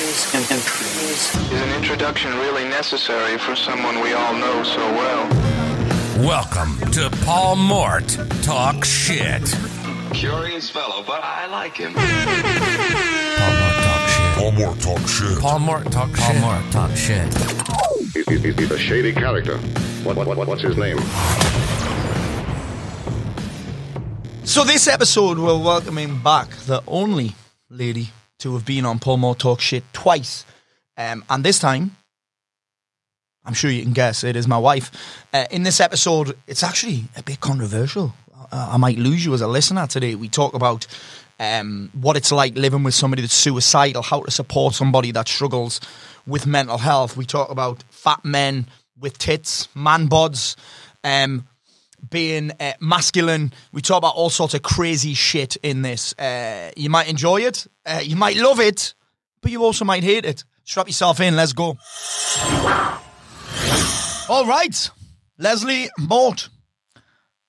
Is an introduction really necessary for someone we all know so well? Welcome to Paul Mort Talk Shit. Curious fellow, but I like him. Paul Mort Talk Shit. Paul Moore talk shit. Paul Mort Talk Shit. Paul Mort Talk Shit. He- he- He's a shady character. What, what, what, what's his name? So this episode we're welcoming back the only lady to have been on Paul Mort Talk Shit twice. Um, and this time, I'm sure you can guess, it is my wife. Uh, in this episode, it's actually a bit controversial. Uh, I might lose you as a listener today. We talk about um, what it's like living with somebody that's suicidal, how to support somebody that struggles with mental health. We talk about fat men with tits, man bods, um, being uh, masculine. We talk about all sorts of crazy shit in this. Uh, you might enjoy it, uh, you might love it, but you also might hate it. Strap yourself in. Let's go. All right, Leslie Mort.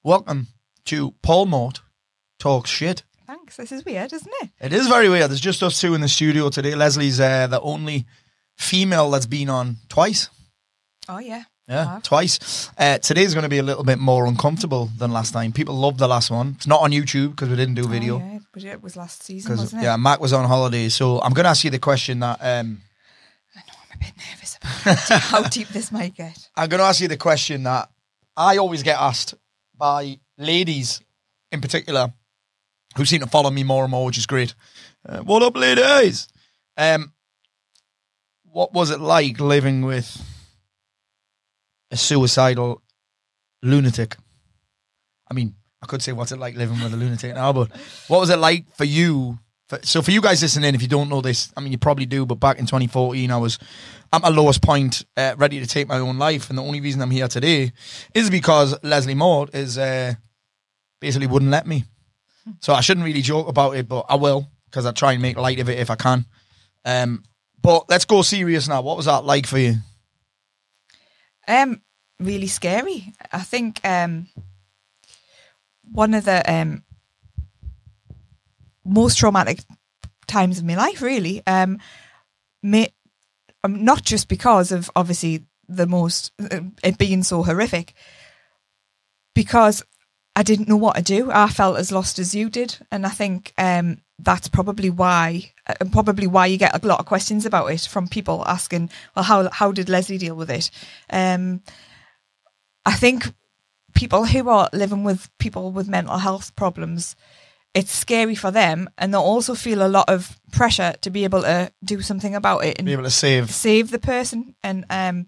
Welcome to Paul Mort Talks Shit. Thanks. This is weird, isn't it? It is very weird. There's just us two in the studio today. Leslie's uh, the only female that's been on twice. Oh yeah. Yeah, twice. Uh, today's going to be a little bit more uncomfortable than last time. People loved the last one. It's not on YouTube because we didn't do video. Oh, yeah, but it was last season, wasn't it? yeah, Mac was on holiday. So I'm going to ask you the question that um, I know. I'm a bit nervous about how deep this might get. I'm going to ask you the question that I always get asked by ladies in particular who seem to follow me more and more, which is great. Uh, what up, ladies? Um, what was it like living with a suicidal lunatic? I mean, I could say what's it like living with a lunatic now, but what was it like for you? For, so for you guys listening, if you don't know this, I mean, you probably do, but back in 2014, I was at my lowest point, uh, ready to take my own life, and the only reason I'm here today is because Leslie Mort is uh, basically wouldn't let me. So I shouldn't really joke about it, but I will because I try and make light of it if I can. Um, but let's go serious now. What was that like for you? Um, really scary. I think um, one of the um most traumatic times of my life, really. Um, may, um not just because of obviously the most uh, it being so horrific, because I didn't know what to do. I felt as lost as you did, and I think um, that's probably why, uh, probably why you get a lot of questions about it from people asking, "Well, how how did Leslie deal with it?" Um, I think people who are living with people with mental health problems, it's scary for them, and they'll also feel a lot of pressure to be able to do something about it and Be able to save. save the person. And um,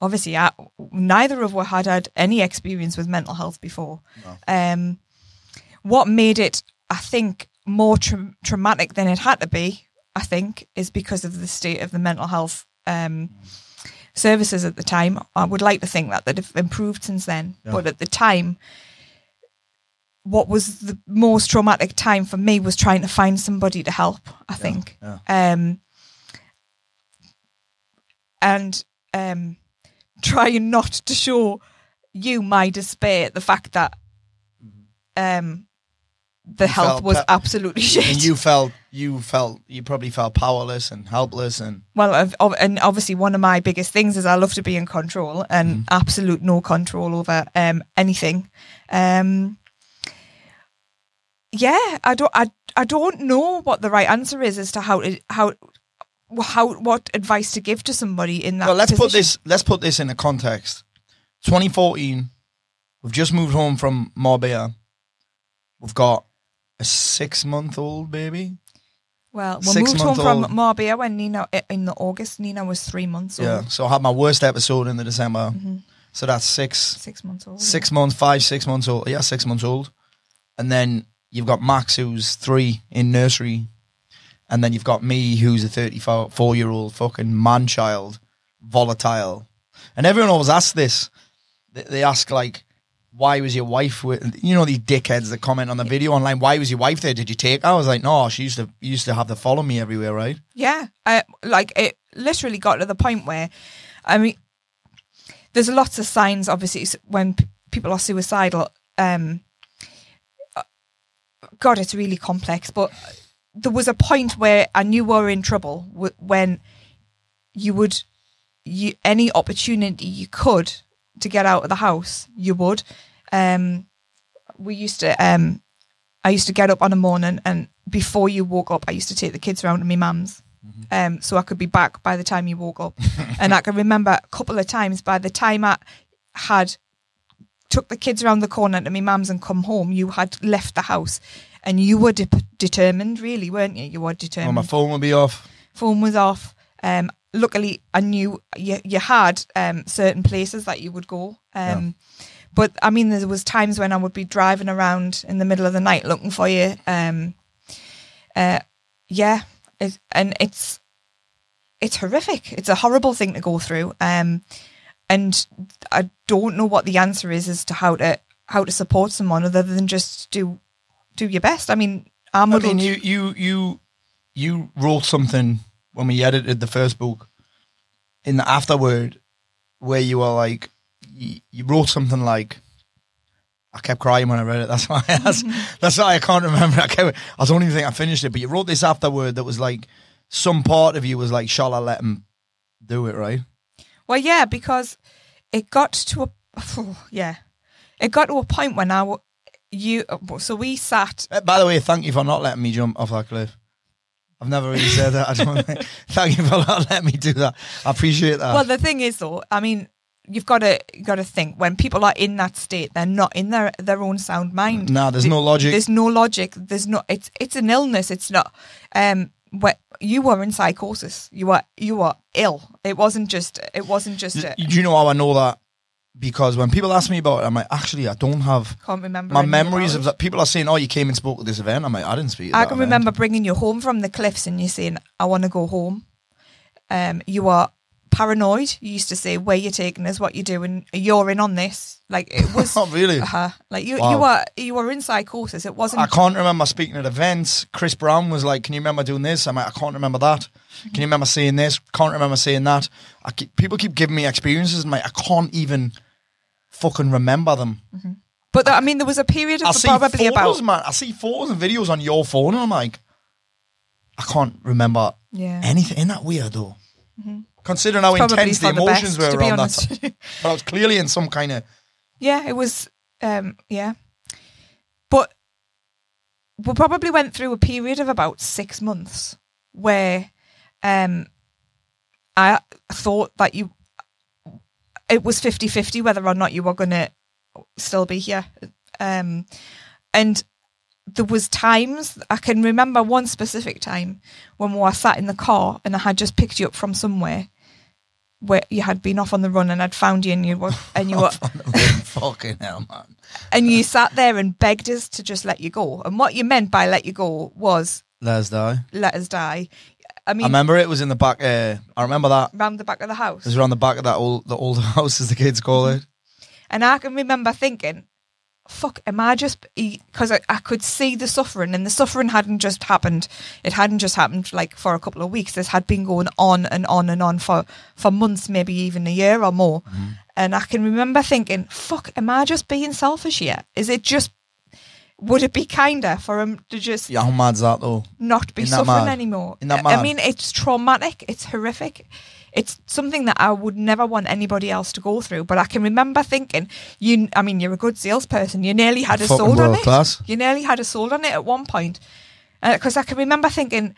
obviously, I, neither of us had had any experience with mental health before. Um, what made it, I think, more tra- traumatic than it had to be, I think, is because of the state of the mental health um, services at the time. I would like to think that they've improved since then, but at the time, what was the most traumatic time for me was trying to find somebody to help. I think, um, and um, trying not to show you my despair at the fact that um, the You health was absolutely shit. And you felt, you felt, you probably felt powerless and helpless, and well, of- and obviously one of my biggest things is I love to be in control and Mm-hmm. absolute no control over um, anything. Um, yeah, I don't, I, I don't know what the right answer is as to how to how how what advice to give to somebody in that. well, let's put this, let's put this in a context. 2014, we've just moved home from Marbella. We've got a six-month-old baby. Well, we six moved home month from old. Marbella when Nina in the August. Nina was three months old. Yeah, so I had my worst episode in the December. Mm-hmm. So that's six, Six months old. six months, five, six months old. Yeah, six months old. And then you've got Max, who's three in nursery. And then you've got me, who's a 34 year old fucking man child, volatile. And everyone always asks this. They, they ask, like, why was your wife with, you know, these dickheads that comment on the video online, why was your wife there? Did you take her? I was like, no, she used to, used to have to follow me everywhere, right? Yeah, like it literally got to the point where, I mean, there's lots of signs. Obviously, when p- people are suicidal, um, uh, God, it's really complex. But there was a point where I knew we were in trouble w- when you would you any opportunity you could to get out of the house you would um we used to um I used to get up on a morning and before you woke up I used to take the kids around to my mum's um so I could be back by the time you woke up and I can remember a couple of times by the time I had took the kids around the corner to my mum's and come home you had left the house and you were de- determined really weren't you you were Oh, determined my phone will be off. phone was off. Um, luckily, I knew you, you had um, certain places that you would go. Um, But I mean, there was times when I would be driving around in the middle of the night looking for you. Um, uh, yeah, it, and it's it's horrific. It's a horrible thing to go through. Um, and I don't know what the answer is as to how to how to support someone other than just do do your best. I mean, I'm I mean, you you you you wrote something when we edited the first book in the afterword where you were like you, you wrote something like I kept crying when I read it. That's why I asked, that's why I can't remember. I kept, I don't even think I finished it. But you wrote this afterward that was like some part of you was like, "Shall I let him do it?" Right? Well, yeah, because it got to a yeah, it got to a point when I you so we sat. Uh, By the way, thank you for not letting me jump off that cliff. I've never really said that. I don't think. Thank you for not letting me do that. I appreciate that. Well, the thing is, though, I mean, you've got to got to think when people are in that state, they're not in their their own sound mind. no there's Th- no logic. There's no logic. There's no. It's it's an illness. It's not. Um, what you were in psychosis. You were you were ill. It wasn't just. It wasn't just. Y- A, Do you know how I know that? Because when people ask me about it, I'm like, actually, I don't have can't remember. my memories of that. People are saying, oh, you came and spoke at this event. I'm like, I didn't speak. I can event." remember bringing you home from the cliffs and you saying, "I want to go home." Um, you are paranoid. You used to say, "Where you're taking us? What you're doing? You're in on this." Like it was. Oh, really? uh Like you, Wow. you were you were in psychosis. It wasn't. I can't remember speaking at events. Chris Brown was like, "Can you remember doing this?" I'm like, "I can't remember that." Can you remember saying this? Can't remember saying that. I keep, people keep giving me experiences, and like, I can't even fucking remember them. But I mean, there was a period I of see probably photos, about man. I see photos and videos on your phone, and I'm like, I can't remember yeah. anything. Isn't that weird though? Considering how intense the for the emotions best, were around that, time. but I was clearly in some kind of Yeah, it was. Um, yeah, but we probably went through a period of about six months where um, I thought that you it was 50-50 whether or not you were going to still be here, um, and there was times I can remember one specific time when we were sat in the car and I had just picked you up from somewhere. Where you had been off on the run and I'd found you and you were and you were fucking hell, man. and you sat there and begged us to just let you go. And what you meant by let you go was Let us die. let us die. I mean, I remember it was in the back. Uh, I remember that. round the back of the house. It was around the back of that old, the old house, as the kids call it. And I can remember thinking, fuck, am I just. Because I, I could see the suffering, and the suffering hadn't just happened. It hadn't just happened like for a couple of weeks. This had been going on and on and on for, for months, maybe even a year or more. Mm-hmm. And I can remember thinking, fuck, am I just being selfish here? Is it just. Would it be kinder for him to just Yeah, how mad's that though? not be suffering mad? anymore. Isn't that I- I mean, it's traumatic. It's horrific. It's something that I would never want anybody else to go through. But I can remember thinking, you. I mean, you're a good salesperson. You nearly had a sold on world it. class. You nearly had a sold on it at one point. Because I can remember thinking,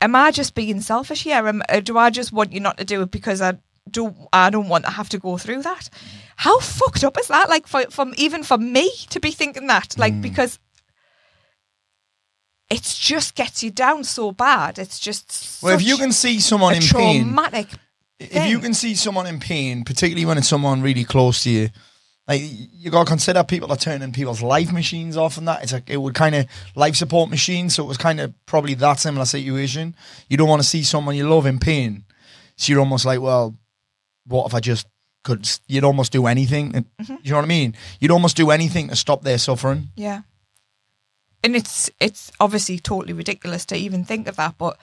am I just being selfish here? Am, uh, do I just want you not to do it because I don't? I don't want to have to go through that. How fucked up is that? Like, for, from even for me to be thinking that, like, Mm. because it just gets you down so bad. It's just Well, if you can see someone in pain, traumatic. if you can see someone in pain, particularly when it's someone really close to you, like you got to consider people are turning people's life machines off and that. It's like it would kind of life support machine. So it was kind of probably that similar situation. You don't want to see someone you love in pain, so you're almost like, well, what if I just could? You'd almost do anything. Mm-hmm. You know what I mean? You'd almost do anything to stop their suffering. Yeah. And it's it's obviously totally ridiculous to even think of that, but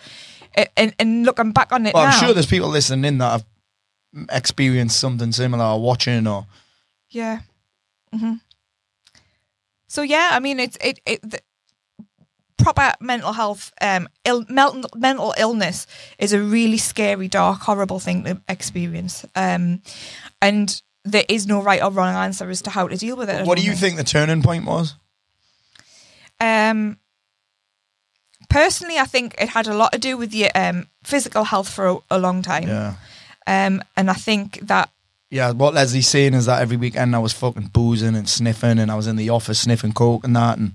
and and looking back on it Well, now, I'm sure there's people listening in that have experienced something similar or watching or Yeah. hmm So yeah, I mean, it's it it. The, proper mental health, um, Ill, mental, mental illness is a really scary, dark, horrible thing to experience. Um, and there is no right or wrong answer as to how to deal with it. What do you think the turning point was? Um, personally, I think it had a lot to do with your um, physical health for a, a long time. Yeah. Um, and I think that Yeah, what Leslie's saying is that every weekend I was fucking boozing and sniffing and I was in the office sniffing coke and that and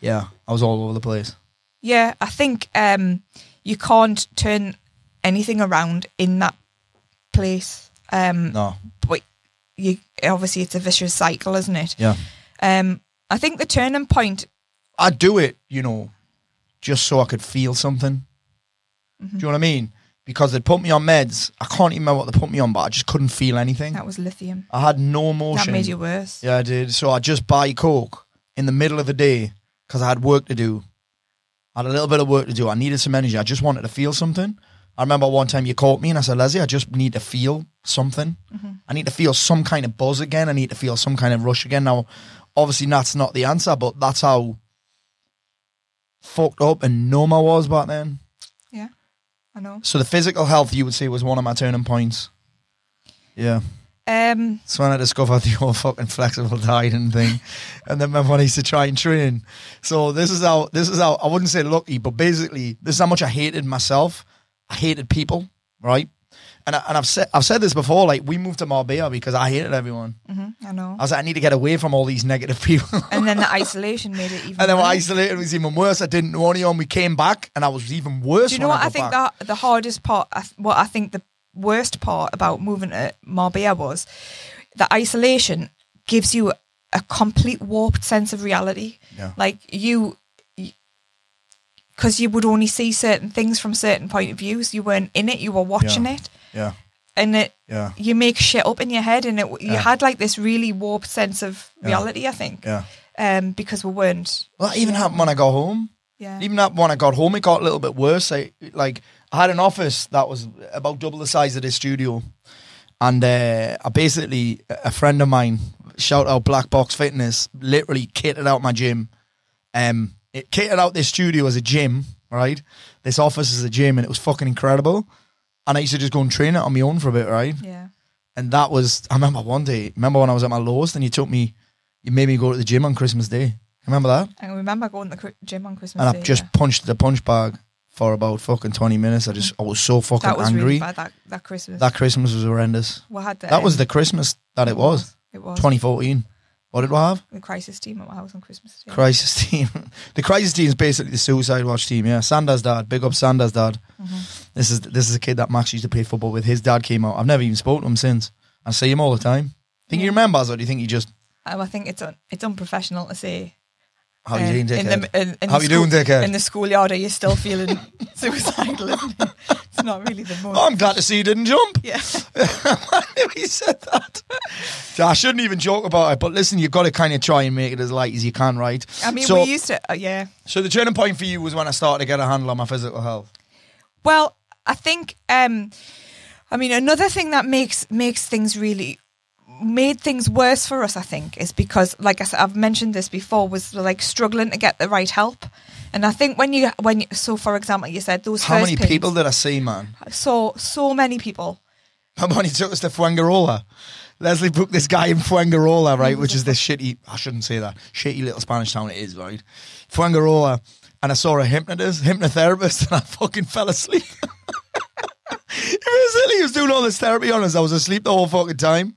yeah, I was all over the place. Yeah, I think um, you can't turn anything around in that place. Um, No. But you obviously it's a vicious cycle, isn't it? Yeah. Um, I think the turning point. I'd do it, you know, just so I could feel something. Do you know what I mean? Because they'd put me on meds. I can't even remember what they put me on, but I just couldn't feel anything. That was lithium. I had no emotion. That made you worse. Yeah, I did. So I just buy coke in the middle of the day because I had work to do. I had a little bit of work to do. I needed some energy. I just wanted to feel something. I remember one time you caught me and I said, Leslie, I just need to feel something. I need to feel some kind of buzz again. I need to feel some kind of rush again. Now, obviously, that's not the answer, but that's how fucked up and numb I was back then. Yeah, I know. So the physical health, you would say, was one of my turning points. Yeah. Um, That's when I discovered the whole fucking flexible dieting thing, and then when I used to try and train. So this is how this is how I wouldn't say lucky, but basically this is how much I hated myself. I hated people, right? And I, and I've said I've said this before. Like we moved to Marbella because I hated everyone. Mm-hmm, I know. I was like, I need to get away from all these negative people. And then the isolation made it even. and then isolated was even worse. I didn't know anyone. We came back, and I was even worse. Do you know what I got think back. the the hardest part? I What I think the worst part about moving to Marbella was the isolation gives you a complete warped sense of reality. Yeah. Like you, because you would only see certain things from certain point of views. You weren't in it. You were watching Yeah. it, Yeah, and it. yeah, You make shit up in your head, and it, you Yeah. had like this really warped sense of reality. I think, yeah. um, because we weren't. Well, that even happened when I got home. Yeah. Even that when I got home, it got a little bit worse. I, like I had an office that was about double the size of this studio, and uh, I basically a friend of mine, shout out Black Box Fitness, literally kitted out my gym. Um, it kitted out this studio as a gym, right? This office is a gym, and it was fucking incredible. And I used to just go and train it on my own for a bit, right? Yeah. And that was I remember one day. Remember when I was at my lowest, and you took me, you made me go to the gym on Christmas Day. Remember that? I remember going to the gym on Christmas and Day. I just yeah. punched the punch bag for about fucking twenty minutes. I just I was so fucking that was angry. really bad that, that Christmas. That Christmas was horrendous. we had the, That was the Christmas that it was. It was 2014. What did we have? the crisis team at my house on Christmas Day. Crisis team. the crisis team is basically the Suicide Watch team. Yeah, Sanders' dad. Big up Sanders' dad. Mm-hmm. This is this is a kid that Max used to play football with. His dad came out. I've never even spoken to him since. I see him all the time. Think he remembers, or do you think he just Um, I think it's un- it's unprofessional to say. How you um, doing, in the, in, in How the you doing, school- dickhead? In the schoolyard, are you still feeling suicidal? It? It's not really the most. I'm glad to see you didn't jump. yeah. I knew he said that. I shouldn't even joke about it, but listen, you've got to kind of try and make it as light as you can, right? I mean, so, we used to. Uh, yeah. so the turning point for you was when I started to get a handle on my physical health. Well, I think. um I mean, another thing that makes makes things really made things worse for us. I think is because, like I said, I've mentioned this before, was like struggling to get the right help. And I think when you when you, so for example, you said those How many people did I see, man? so so many people. When he took us to Fuengirola? Leslie booked this guy in Fuengirola, right, which is this shitty, I shouldn't say that, shitty little Spanish town it is, right? Fuengirola. And I saw a hypnotist, hypnotherapist, and I fucking fell asleep. it was silly. He was doing all this therapy on us. I was asleep the whole fucking time.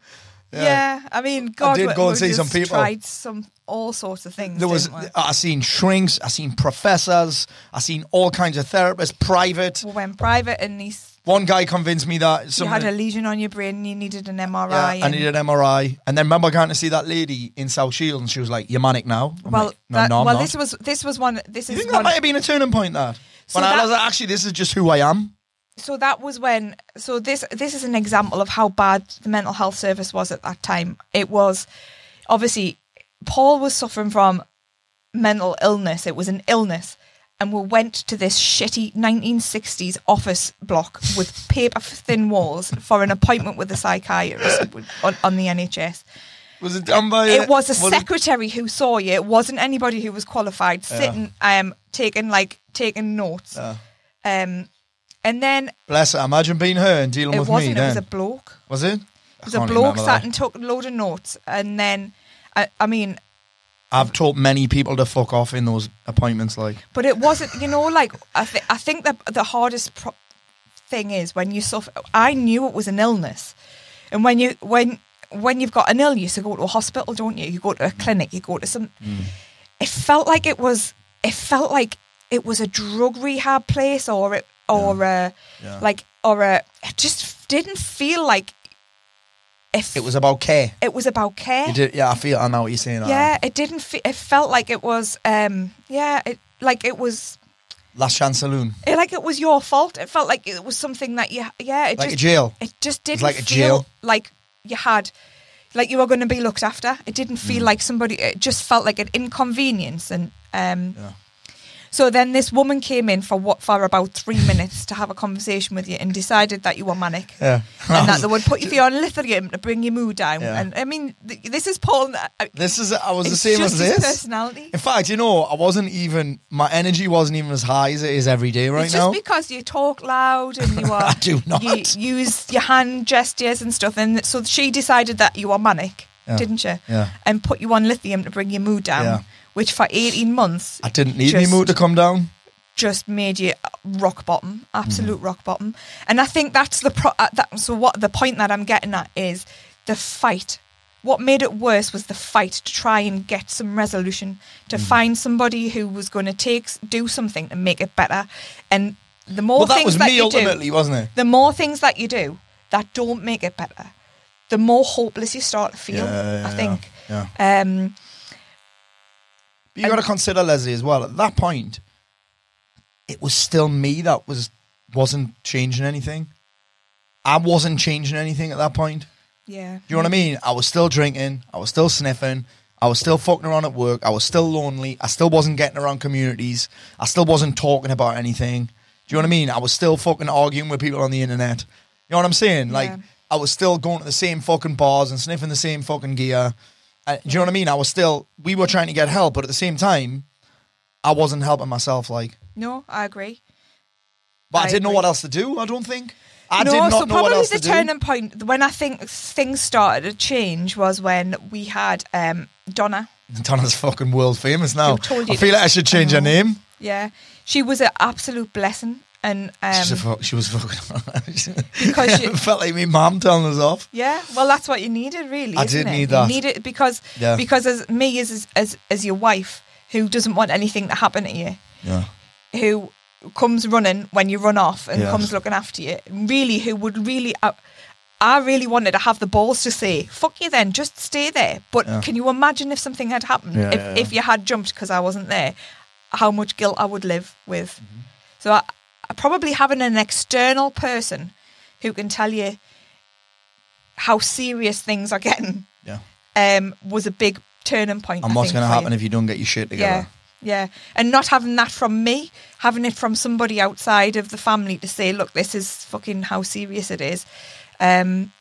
Yeah, I mean, God, did we- go and see some people. Tried some all sorts of things. There was? I seen shrinks, I seen professors, I seen all kinds of therapists, private. we went private, and he, One guy convinced me that you had a lesion on your brain, and you needed an MRI. yeah, I needed an MRI, and then remember going to see that lady in South Shields, and she was like, "You're manic now." I'm well, like, no, that, no, well, not. this was this was one. This you is think that might have been a turning point? That So when I was like, actually, this is just who I am. So that was when so this this is an example of how bad the mental health service was at that time it was obviously paul was suffering from mental illness it was an illness and we went to this shitty 1960s office block with paper thin walls for an appointment with a psychiatrist on, on the nhs Was it done by? it was a was secretary who saw you. It wasn't anybody who was qualified sitting, um, taking like taking notes. Yeah. Um, and then Bless her. Imagine being her and dealing it with wasn't. me. It was a bloke. was it? It was a bloke sat and took a load of notes, and then I, I mean, I've taught many people to fuck off in those appointments. Like, but it wasn't. You know, like I, th- I think that the hardest pro- thing is when you suffer. I knew it was an illness, and when you when when you've got an illness, you go to a hospital, don't you? You go to a clinic, you go to some. Mm. It felt like it was. It felt like it was a drug rehab place, or it, or a, Yeah. like, or a. It just didn't feel like. If it was about care. it was about care. Did, yeah, I feel. I know what you're saying. Yeah, it didn't. Fe- it felt like it was. Um, yeah, it like it was. Last chance saloon, It, like it was your fault. It felt like it was something that you. Yeah, it like just. a jail. It just didn't like a feel jail. like you had, like you were going to be looked after. It didn't Mm. feel like somebody. It just felt like an inconvenience, and um. Yeah. So then this woman came in for what for about three minutes to have a conversation with you and decided that you were manic. Yeah, And that they would put you on lithium to bring your mood down. Yeah. And I mean, th- this is Paul. uh, This is. I was the same as this. personality. In fact, you know, I wasn't even. My energy wasn't even as high as it is every day right it's now. just because you talk loud and you are I do not. you use your hand gestures and stuff and so she decided that you were manic Yeah. didn't she Yeah. and put you on lithium to bring your mood down Yeah. Which for 18 months I didn't need just- mood to come down. just made you rock bottom absolute Mm. rock bottom and i think that's the pro- uh, that, so what the point that i'm getting at is the fight what made it worse was the fight to try and get some resolution to Mm. find somebody who was going to take do something to make it better and the more Well, that things was that me you ultimately, do, wasn't it? the more things that you do that don't make it better, the more hopeless you start to feel. Yeah, I think. Yeah. Um, you got to consider Leslie as well. At that point, it was still me that was wasn't changing anything. I wasn't changing anything at that point. yeah. Do you know what I mean? I was still drinking. I was still sniffing. I was still fucking around at work. I was still lonely. I still wasn't getting around communities. I still wasn't talking about anything. Do you know what I mean? I was still fucking arguing with people on the internet. You know what I'm saying? Like Yeah. I was still going to the same fucking bars and sniffing the same fucking gear. Uh, do you know what I mean? I was still. We were trying to get help, but at the same time, I wasn't helping myself. Like, No, I agree. but I, I didn't know what else to do. I don't think. I no, did not so know what probably else the to do. turning point when I think things started to change was when we had um, Donna. Donna's fucking world famous now. I feel like I should change her name. Yeah, she was an absolute blessing, and um, fuck, she was fucking. Because she- it felt like me mum telling us off. yeah, well, that's what you needed, really. I isn't did it? need that. You need it because Yeah. because as me as as as your wife who doesn't want anything to happen to you, Yeah. who comes running when you run off and comes looking after you. Really, who would really. Uh, I really wanted to have the balls to say, "Fuck you," then just stay there. But Yeah. can you imagine if something had happened? Yeah, if yeah. if you had jumped because I wasn't there, how much guilt I would live with. Mm-hmm. So I, probably having an external person who can tell you how serious things are getting Yeah. um, was a big turning point. And I what's going to for you. happen if you don't get your shit together? Yeah, yeah. And not having that from me, having it from somebody outside of the family to say, look, this is fucking how serious it is. Um,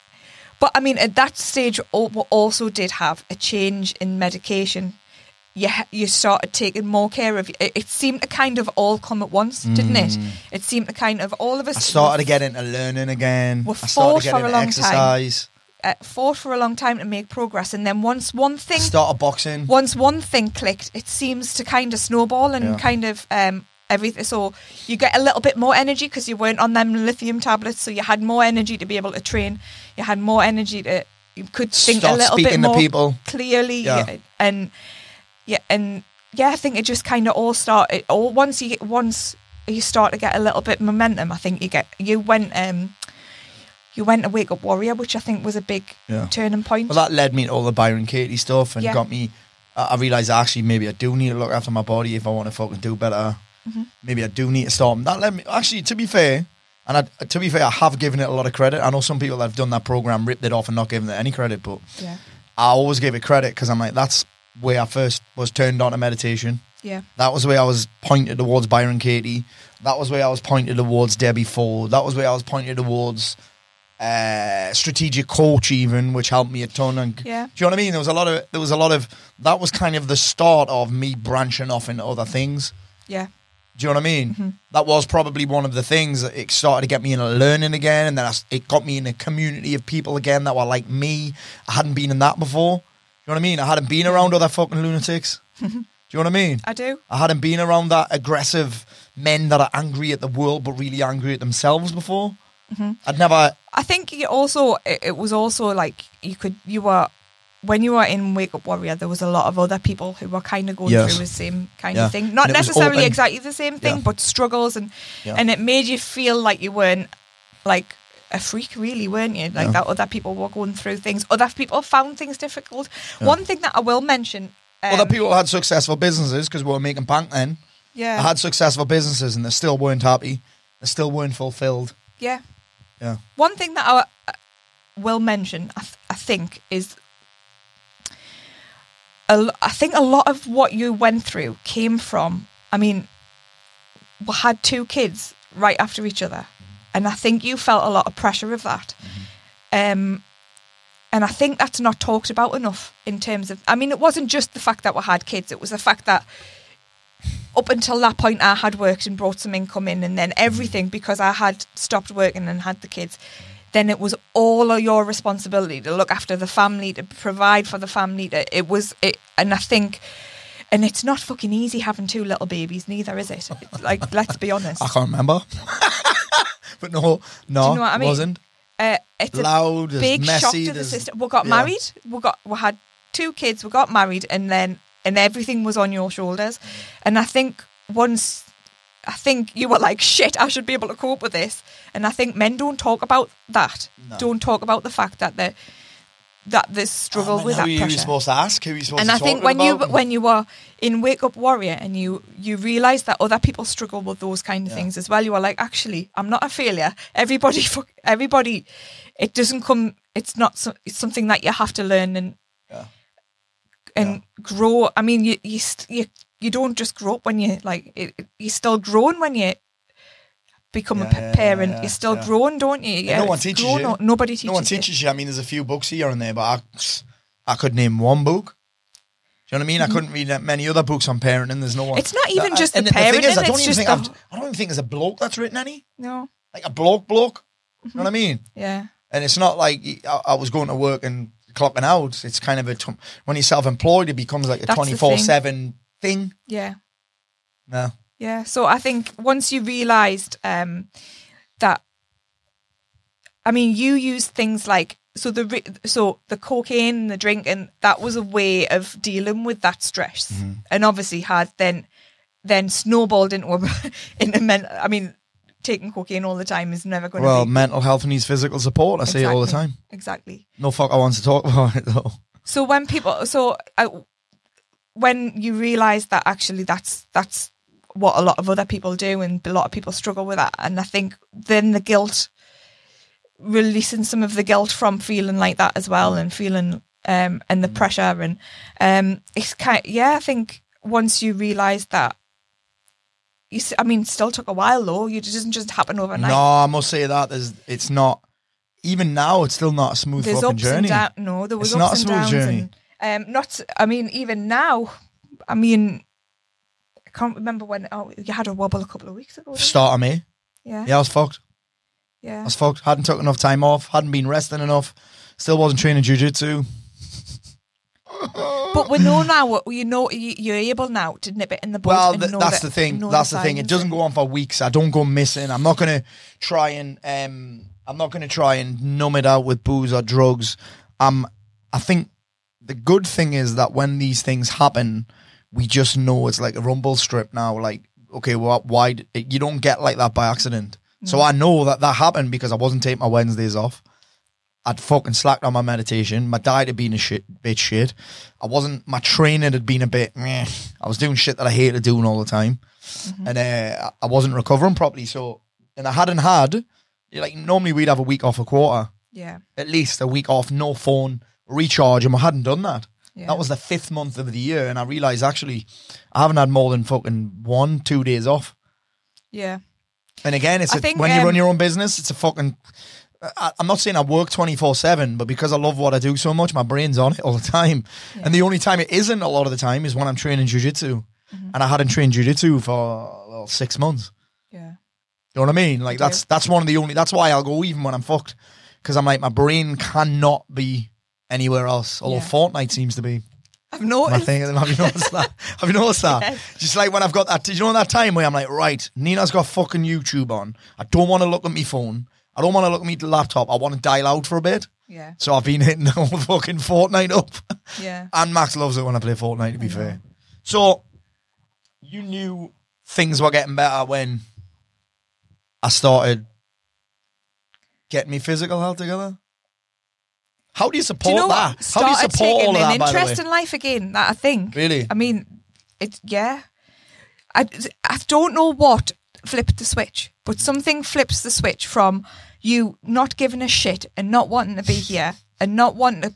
but I mean, at that stage, we also did have a change in medication. You, you started taking more care of. It, it seemed to kind of all come at once, didn't it? It seemed to kind of all of us. Mm. I started to get into learning again. We're forced for a long time. exercise. uh, fought for a long time to make progress, and then once one thing Started boxing. once one thing clicked, it seems to kind of snowball and Yeah. kind of um, everything. So you get a little bit more energy because you weren't on them lithium tablets, so you had more energy to be able to train. You had more energy to you could think Start a little bit more people. clearly, yeah, and yeah, and yeah, I think it just kind of all started. All once you get once you start to get a little bit momentum, I think you get you went um you went to Wake Up Warrior, which I think was a big Yeah. turning point. Well, that led me to all the Byron Katie stuff and Yeah. got me. I I realised actually maybe I do need to look after my body if I want to fucking do better. Mm-hmm. Maybe I do need to stop. That led me actually to be fair, and I, to be fair, I have given it a lot of credit. I know some people that have done that program ripped it off and not given it any credit, but yeah, I always gave it credit because I'm like that's where I first was turned on to meditation. yeah, That was where I was pointed towards Byron Katie. That was where I was pointed towards Debbie Ford. That was where I was pointed towards uh, strategic coach, even which helped me a ton. And Yeah. do you know what I mean? There was a lot of there was a lot of that was kind of the start of me branching off into other things. Yeah. Do you know what I mean? Mm-hmm. That was probably one of the things that it started to get me into learning again, and then I it got me in a community of people again that were like me. I hadn't been in that before. Know what I mean? I hadn't been around other fucking lunatics. Do you know what I mean? I do. I hadn't been around that aggressive men that are angry at the world but really angry at themselves before. Mm-hmm. I'd never. I think it also it, was also like you could you were when you were in Wake Up Warrior, there was a lot of other people who were kind of going Yes. through the same kind Yeah. of thing. Not And it was necessarily exactly the same thing, Yeah. but struggles and Yeah. and it made you feel like you weren't like a freak, really, weren't you? Like Yeah. that other people were going through things. Other people found things difficult. One thing that I will mention. Um, Other people had successful businesses because we were making bank then. yeah, I had successful businesses and they still weren't happy. They still weren't fulfilled. yeah. Yeah. One thing that I uh, will mention, I, th- I think, is a I think a lot of what you went through came from. I mean, we had two kids right after each other, and I think you felt a lot of pressure of that. Um, and I think that's not talked about enough in terms of. I mean, it wasn't just the fact that we had kids; it was the fact that up until that point, I had worked and brought some income in, and then everything because I had stopped working and had the kids. Then it was all of your responsibility to look after the family, to provide for the family. To, it was it, and I think, and it's not fucking easy having two little babies, neither is it? Like, let's be honest. I can't remember. but no, no, you know I it mean? wasn't. Uh, it's Loud, a big shock messy, to the system. We got yeah. married. We got we had two kids. We got married, and then and everything was on your shoulders. And I think once, I think you were like, shit, I should be able to cope with this. And I think men don't talk about that. No. Don't talk about the fact that they that this struggle Oh, man, with who that are you pressure. supposed to ask? Who are you supposed to ask? and to I think when you when you are in Wake Up Warrior and you you realise that other people struggle with those kind of Yeah. things as well, you are like, actually, I'm not a failure. Everybody, fuck- everybody, it doesn't come. It's not. So, it's something that you have to learn and Yeah. and grow. I mean, you you you you don't just grow up when you like. It- you're still growing when you become a Yeah, yeah, parent. yeah, You're still growing, don't you? Yeah, no one teaches grown you. Nobody teaches. no one you. teaches you. I mean, there's a few books here and there, but I, I could name one book. Do you know what I mean? I couldn't read that many other books on parenting. There's no one. Mm-hmm. It's not even That- just and the thing is, I don't even think the- I've- I don't even think there's a bloke that's written any No. like a bloke bloke. You Mm-hmm. know what I mean? Yeah. And it's not like I, I was going to work and clocking out. It's kind of a t- when you're self-employed, it becomes like a That's twenty four seven thing. Yeah. No, Yeah. So I think once you realised um, that, I mean, you used things like so the so the cocaine and the drink and that was a way of dealing with that stress, Mm-hmm. and obviously had then then snowballed into a into men. I mean, taking cocaine all the time is never going to well, mental health needs physical support. I say it all the time. Exactly. No fuck, I want to talk about it though. So when people, so uh, when you realise that actually that's that's what a lot of other people do, and a lot of people struggle with that, and I think then the guilt, releasing some of the guilt from feeling like that as well, and feeling um and the pressure, and um it's kind, yeah, I think once you realise that. You, I mean, still took a while though. You- It doesn't just happen overnight. No, I must say that there's. It's not. Even now, it's still not a smooth There's fucking ups journey. and downs. No, there was It's ups not a and smooth downs. journey. And, um, not. I mean, even now, I mean, I can't remember when. Oh, you had a wobble a couple of weeks ago. Start of me. Yeah, Yeah, I was fucked. Yeah. I was fucked. Hadn't took enough time off. Hadn't been resting enough. Still wasn't training jujitsu. But we know now. You know, you- you're able now to nip it in the bud. Well, and th- know that's that- the thing. That's the thing. It doesn't go on for weeks. I don't go missing. I'm not gonna try and um. I'm not gonna try and numb it out with booze or drugs. Um. I think the good thing is that when these things happen, we just know it's like a rumble strip now. Like, okay, well, why you don't get like that by accident. So I know that that happened because I wasn't taking my Wednesdays off. I'd fucking slacked on my meditation. My diet had been a shit, bit shit. I wasn't. My training had been a bit. Meh. I was doing shit that I hated doing all the time, and uh, I wasn't recovering properly. So, and I hadn't had. Like normally, we'd have a week off a quarter, Yeah, at least a week off, no phone, recharge, and I hadn't done that. Yeah. That was the fifth month of the year, and I realized actually I haven't had more than fucking one, two days off. yeah. And again, it's I a, think, when you um, run your own business, it's a fucking I, I'm not saying I work 24 7, but because I love what I do so much, my brain's on it all the time. And the only time it isn't a lot of the time is when I'm training jujitsu. Mm-hmm. And I hadn't trained jujitsu for well, six months. Yeah. You know what I mean? Like do. that's that's one of the only. That's why I'll go even when I'm fucked, because I'm like my brain cannot be anywhere else. Although Yeah. Fortnite seems to be I've noticed. thing. Have you noticed that? Have you noticed that? Yes. Just like when I've got that. Did you know that time where I'm like, right, Nina's got fucking YouTube on. I don't want to look at my phone. I don't want to look at my laptop. I want to dial out for a bit. Yeah. So I've been hitting the whole fucking Fortnite up. Yeah. And Max loves it when I play Fortnite, to be fair. So you knew things were getting better when I started getting me physical health together. How do you support Do you know that? what? How do you support all of that? an by the way? interest in life again. That I think. Really? I mean, it. Yeah. I I don't know what flipped the switch, but something flips the switch from you not giving a shit and not wanting to be here and not wanting to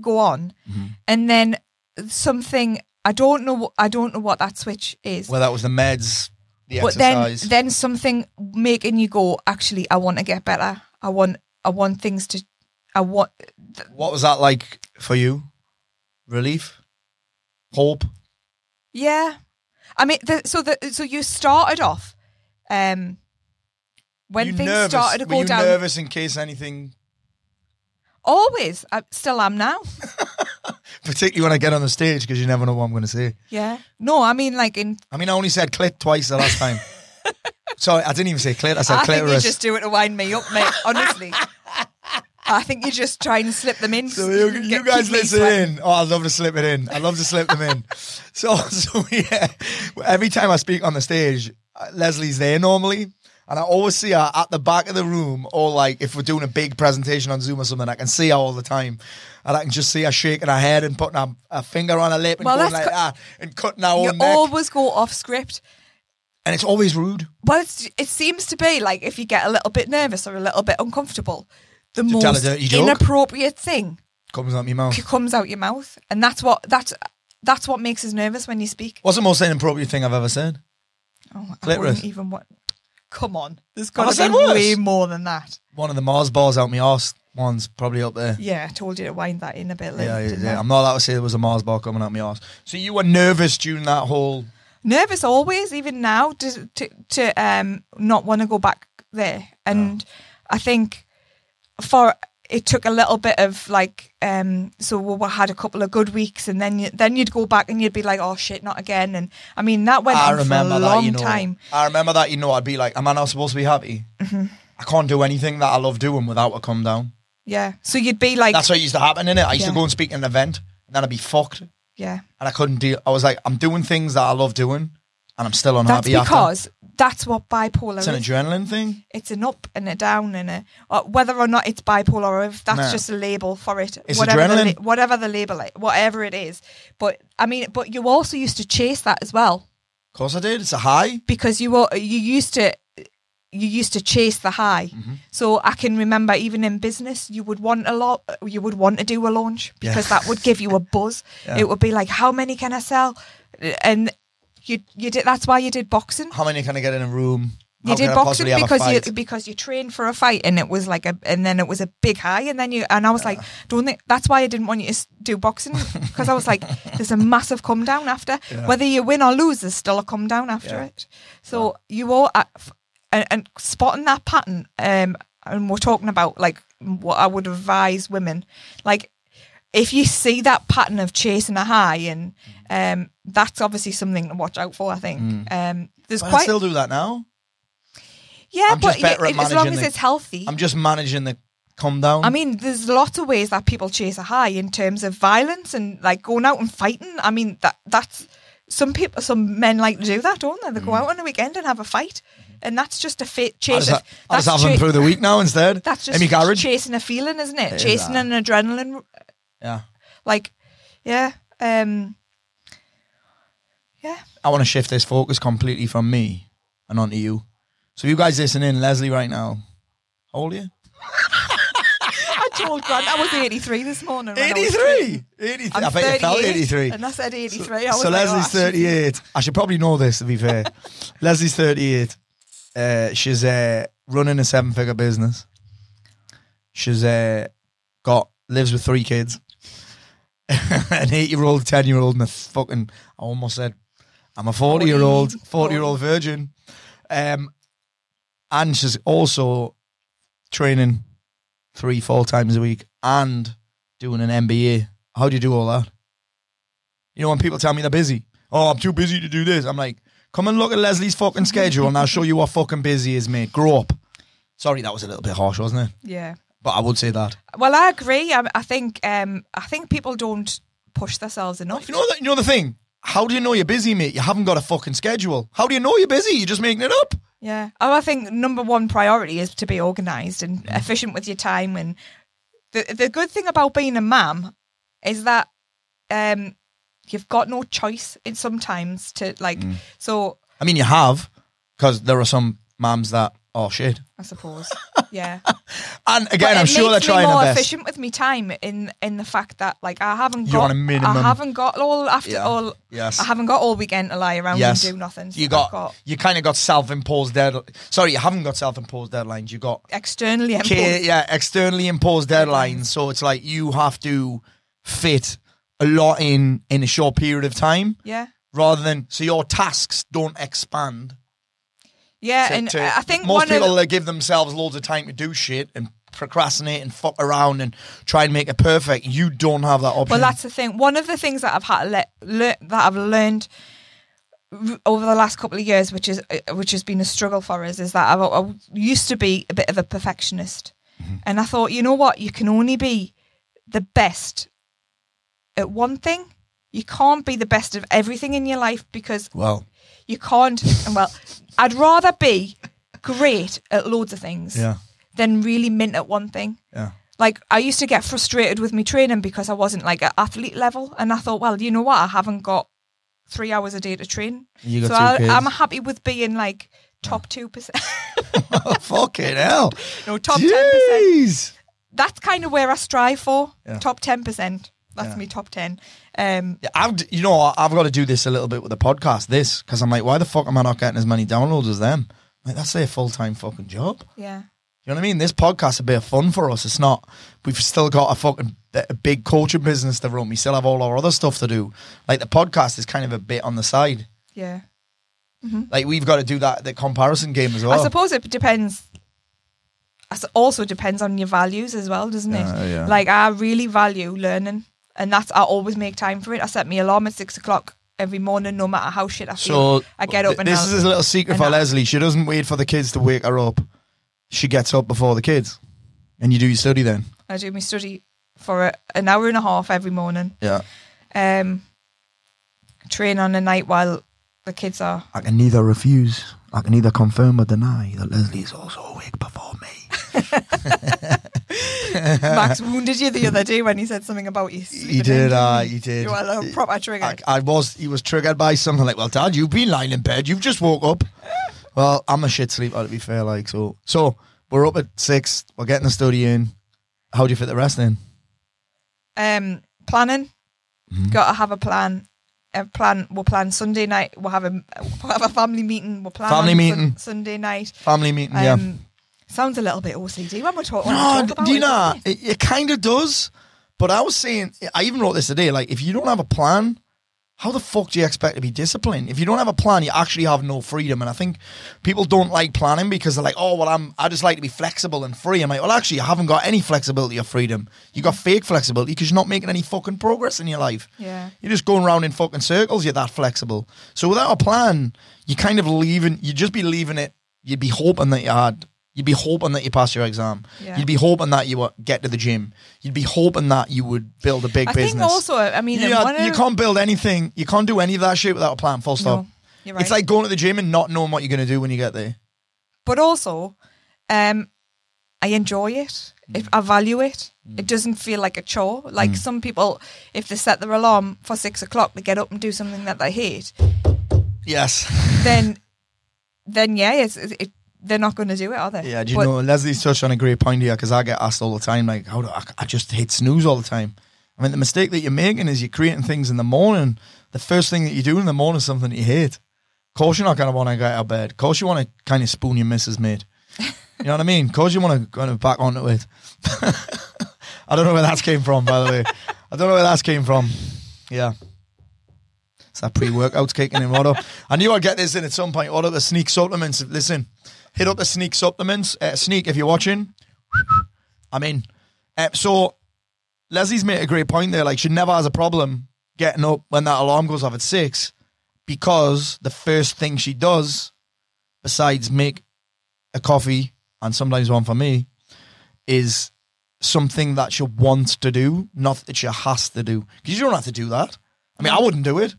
go on, Mm-hmm. and then something I don't know. I don't know what that switch is. Well, that was the meds, the but then exercise. then something making you go actually i want to get better i want i want things to i want what was that like for you? Relief, hope. yeah i mean the, so the so you started off um when you things nervous? started to Were go you down nervous in case anything, always i still am now particularly when I get on the stage, because you never know what I'm going to say. yeah no i mean like in I mean, I only said clit twice the last time. Sorry, I didn't even say clit. I said i think you just do it to wind me up mate honestly i think you just try and slip them in So you, Get- you guys listen in. Oh, I'd love to slip it in. I'd love to slip them in. So, so yeah, every time I speak on the stage, uh, Leslie's there normally. And I always see her at the back of the room, or like if we're doing a big presentation on Zoom or something, I can see her all the time. And I can just see her shaking her head and putting her, her finger on her lip and Well, going like that and cutting her you own neck. always go off script and it's always rude. Well, it's, it seems to be like if you get a little bit nervous or a little bit uncomfortable, the To most inappropriate thing Comes out my mouth. comes out your mouth, and that's what that's that's what makes us nervous when you speak. What's the most inappropriate thing I've ever said? Oh, I Clitoris. wouldn't even what. Come on, there's got to be worse? way more than that. One of the Mars balls out my arse one's probably up there. Yeah, I told you to wind that in a bit. Lynn, Yeah, yeah, yeah. I? I'm not allowed to say there was a Mars bar coming out my arse. So you were nervous during that whole. nervous always, even now, to to, to um not want to go back there. And I think for it took a little bit of like um so we had a couple of good weeks and then you, then you'd go back and you'd be like oh shit not again and I mean that went I on for a remember that. long You know, time I remember that. You know, I'd be like, "Am I not supposed to be happy? Mm-hmm. I can't do anything that I love doing without a come down." yeah so you'd be like That's what used to happen in it. I used to go and speak at an event, and then I'd be fucked, yeah and I couldn't deal. I was like, "I'm doing things that I love doing, and I'm still that's unhappy." after. because that's what bipolar it's an adrenaline thing. it's an up and a down and a or whether or not it's bipolar or if that's No. just a label for it It's whatever the, adrenaline. la- whatever the label is, whatever it is but i mean but you also used to chase that as well Of course, I did. It's a high. because you were you used to you used to chase the high Mm-hmm. so i can remember even in business you would want a lot you would want to do a launch because Yeah. that would give you a buzz Yeah. it would be like how many can i sell and you you did that's why you did boxing? How many can I get in a room? you did boxing possibly have a because you because you trained for a fight and it was like a and then it was a big high and then you and I was like don't think that's why I didn't want you to do boxing because I was like there's a massive come down after. Whether you win or lose there's still a come down after Yeah. it so you all uh, and, and spotting that pattern um and we're talking about like what I would advise women like if you see that pattern of chasing a high and um that's obviously something to watch out for I think um there's But I still do that now. yeah, I'm but just better y- at as long as the- it's healthy. I'm just managing the calm down. I mean, there's lots of ways that people chase a high in terms of violence and like going out and fighting. I mean, that that's some people, some men like to do that, don't they? They go out on the weekend and have a fight, and that's just a fit I chase. just, of- ha- I just that's have them through the week now instead. That's just in my garage. chasing a feeling, isn't it? It is chasing that. an adrenaline, yeah. like, yeah, um, yeah. I want to shift this focus completely from me and onto you. So you guys listening, Leslie, right now, how old are you? I told Grant I was 83 this morning. when I was training. 83. 83. I'm I bet you felt 38, 83. And I said 83. I was So like, Leslie's oh, 38. I should probably know this to be fair. Leslie's 38. Uh, she's uh, running a seven figure business. She's uh, got lives with three kids, an eight-year-old, ten-year-old, and a fucking. I almost said, I'm a forty-year-old, forty-year-old virgin. Um, and she's also training three, four times a week and doing an MBA. How do you do all that? You know, when people tell me they're busy, oh, I'm too busy to do this. I'm like, come and look at Leslie's fucking schedule and I'll show you what fucking busy is, mate. Grow up. Sorry, that was a little bit harsh, wasn't it? Yeah. But I would say that. Well, I agree. I, I think um, I think people don't push themselves enough. You know that. You know the thing. How do you know you're busy, mate? You haven't got a fucking schedule. How do you know you're busy? You're just making it up. Yeah. Oh, I think number one priority is to be organised and efficient with your time. And the the good thing about being a mum is that um, you've got no choice in sometimes to like. So I mean, you have, because there are some mums that, oh shit. I suppose, yeah. And again, I'm sure they're me trying more their best. efficient with my time in in the fact that like I haven't You got want a minimum- I haven't got all after Yeah. all. Yes. I haven't got all weekend to lie around Yes. and do nothing. You I've got, you kind of got self-imposed deadlines. Sorry, you haven't got self-imposed deadlines. You got externally imposed. K- yeah, externally imposed deadlines. So it's like you have to fit a lot in in a short period of time, Yeah. rather than so your tasks don't expand. Yeah, to- and to- I think most people of give themselves loads of time to do shit and procrastinate and fuck around and try and make it perfect. You don't have that option. well, that's the thing. One of the things that I've had let lear, that I've learned over the last couple of years, which is uh, which has been a struggle for us, is that I've, I used to be a bit of a perfectionist, Mm-hmm. and I thought, you know what, you can only be the best at one thing. You can't be the best of everything in your life because well, you can't. And well, I'd rather be great at loads of things yeah, than really mint at one thing. yeah. Like I used to get frustrated with me training because I wasn't like at athlete level, and I thought, well, you know what, I haven't got three hours a day to train, You got so I, kids. I'm happy with being like top two percent, fucking hell. no top ten percent. That's kind of where I strive for. Yeah. Top ten percent. That's Yeah. me top ten. Um, I've, you know? I've got to do this a little bit with the podcast. This because I'm like, why the fuck am I not getting as many downloads as them? Like that's their full time fucking job. yeah. You know what I mean? This podcast is a bit of fun for us. It's not. We've still got a fucking a big coaching business to run. We still have all our other stuff to do. Like the podcast is kind of a bit on the side. Yeah. Like we've got to do that the comparison game as well. I suppose it depends. it Also depends on your values as well, doesn't it? yeah. Like I really value learning, and that's I always make time for it. I set my alarm at six o'clock every morning, no matter how shit I feel. So I get up th- and this I'll- is a little secret for I'll- Leslie. She doesn't wait for the kids to wake her up. She gets up before the kids, and you do your study then. I do my study for a, an hour and a half every morning. Yeah, Um, train on the night while the kids are. I can neither refuse. I can neither confirm or deny that Leslie is also awake before me. Max wounded you the other day when he said something about you. He did, uh, he did. You were a proper trigger. I, I was. He was triggered by something like, "Well, Dad, you've been lying in bed. You've just woke up." well, I'm a shit sleeper to be fair. Like so, so we're up at six. We're getting the study in. How do you fit the rest in? um, planning. Mm-hmm. Got to have a plan. A plan. We'll plan Sunday night. We'll have a we'll have a family meeting. We'll plan Family meeting. Sun- Sunday night. Family meeting. Um, yeah. Sounds a little bit OCD when we're talking. No, talk about do you it, know? it? It, it kind of does. But I was saying, I even wrote this today. Like, if you don't have a plan, how the fuck do you expect to be disciplined? If you don't have a plan, you actually have no freedom. And I think people don't like planning because they're like, oh, well, I'm, I just like to be flexible and free. I'm like, well, actually, you haven't got any flexibility or freedom. You got fake flexibility because you're not making any fucking progress in your life. Yeah. You're just going around in fucking circles. You're that flexible. So without a plan, you kind of leaving. You'd just be leaving it. You'd be hoping that you had. You'd be hoping that you pass your exam. Yeah. You'd be hoping that you would get to the gym. You'd be hoping that you would build a big I business. think also, I mean, one of- you can't build anything. You can't do any of that shit without a plan. Full stop. No, you're right. It's like going to the gym and not knowing what you're going to do when you get there. but also, um, I enjoy it. If I value it, Mm. it doesn't feel like a chore. Like some people, if they set their alarm for six o'clock they get up and do something that they hate, Yes. then, then yeah, it's, it, they're not going to do it, are they? Yeah, do you But- know Leslie's touched on a great point here because I get asked all the time, like, how do I, I just hit snooze all the time. I mean, the mistake that you're making is you're creating things in the morning. The first thing that you do in the morning is something that you hate. Of course, you're not going to want to get out of bed. Of course, you want to kind of spoon your missus, mate. You know what I mean? Course you want to kind of back onto it. I don't know where that came from, by the way. I don't know where that came from. Yeah. It's that pre-workout's kicking in, Otto. I knew I'd get this in at some point. Otto, the sneak supplements. Listen, hit up the sneak supplements. Uh, sneak, if you're watching, I'm in. Uh, so, Leslie's made a great point there. Like, she never has a problem getting up when that alarm goes off at six because the first thing she does, besides make a coffee and sometimes one for me, is something that she wants to do, not that she has to do. Because you don't have to do that. I mean, I wouldn't do it.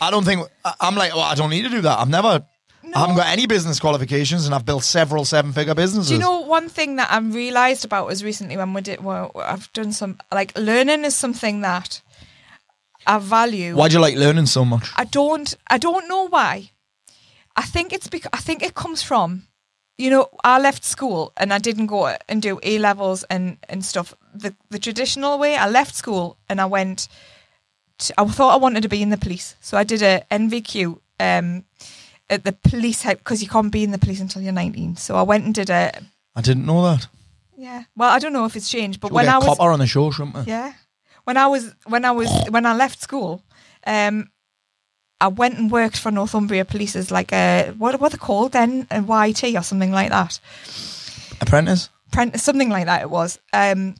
I don't think I'm like, well, I don't need to do that. I've never, I haven't got any business qualifications, and I've built several seven-figure businesses. Do you know one thing that I've realised about was recently when we did, well, I've done some, like, learning is something that I value. Why do you like learning so much? I don't I don't know why. I think it's because I think it comes from you know, I left school and I didn't go and do A levels and, and stuff the the traditional way. I left school and I went to, I thought I wanted to be in the police. So I did a NVQ um at the police because you can't be in the police until you're 19. So I went and did a I didn't know that. yeah. Well, I don't know if it's changed, but We'll when I was on the show, shouldn't we? yeah. When I was when I was when I left school, um, I went and worked for Northumbria Police as like a what what they called then a YT or something like that, Apprentice. Apprentice something like that it was. Um,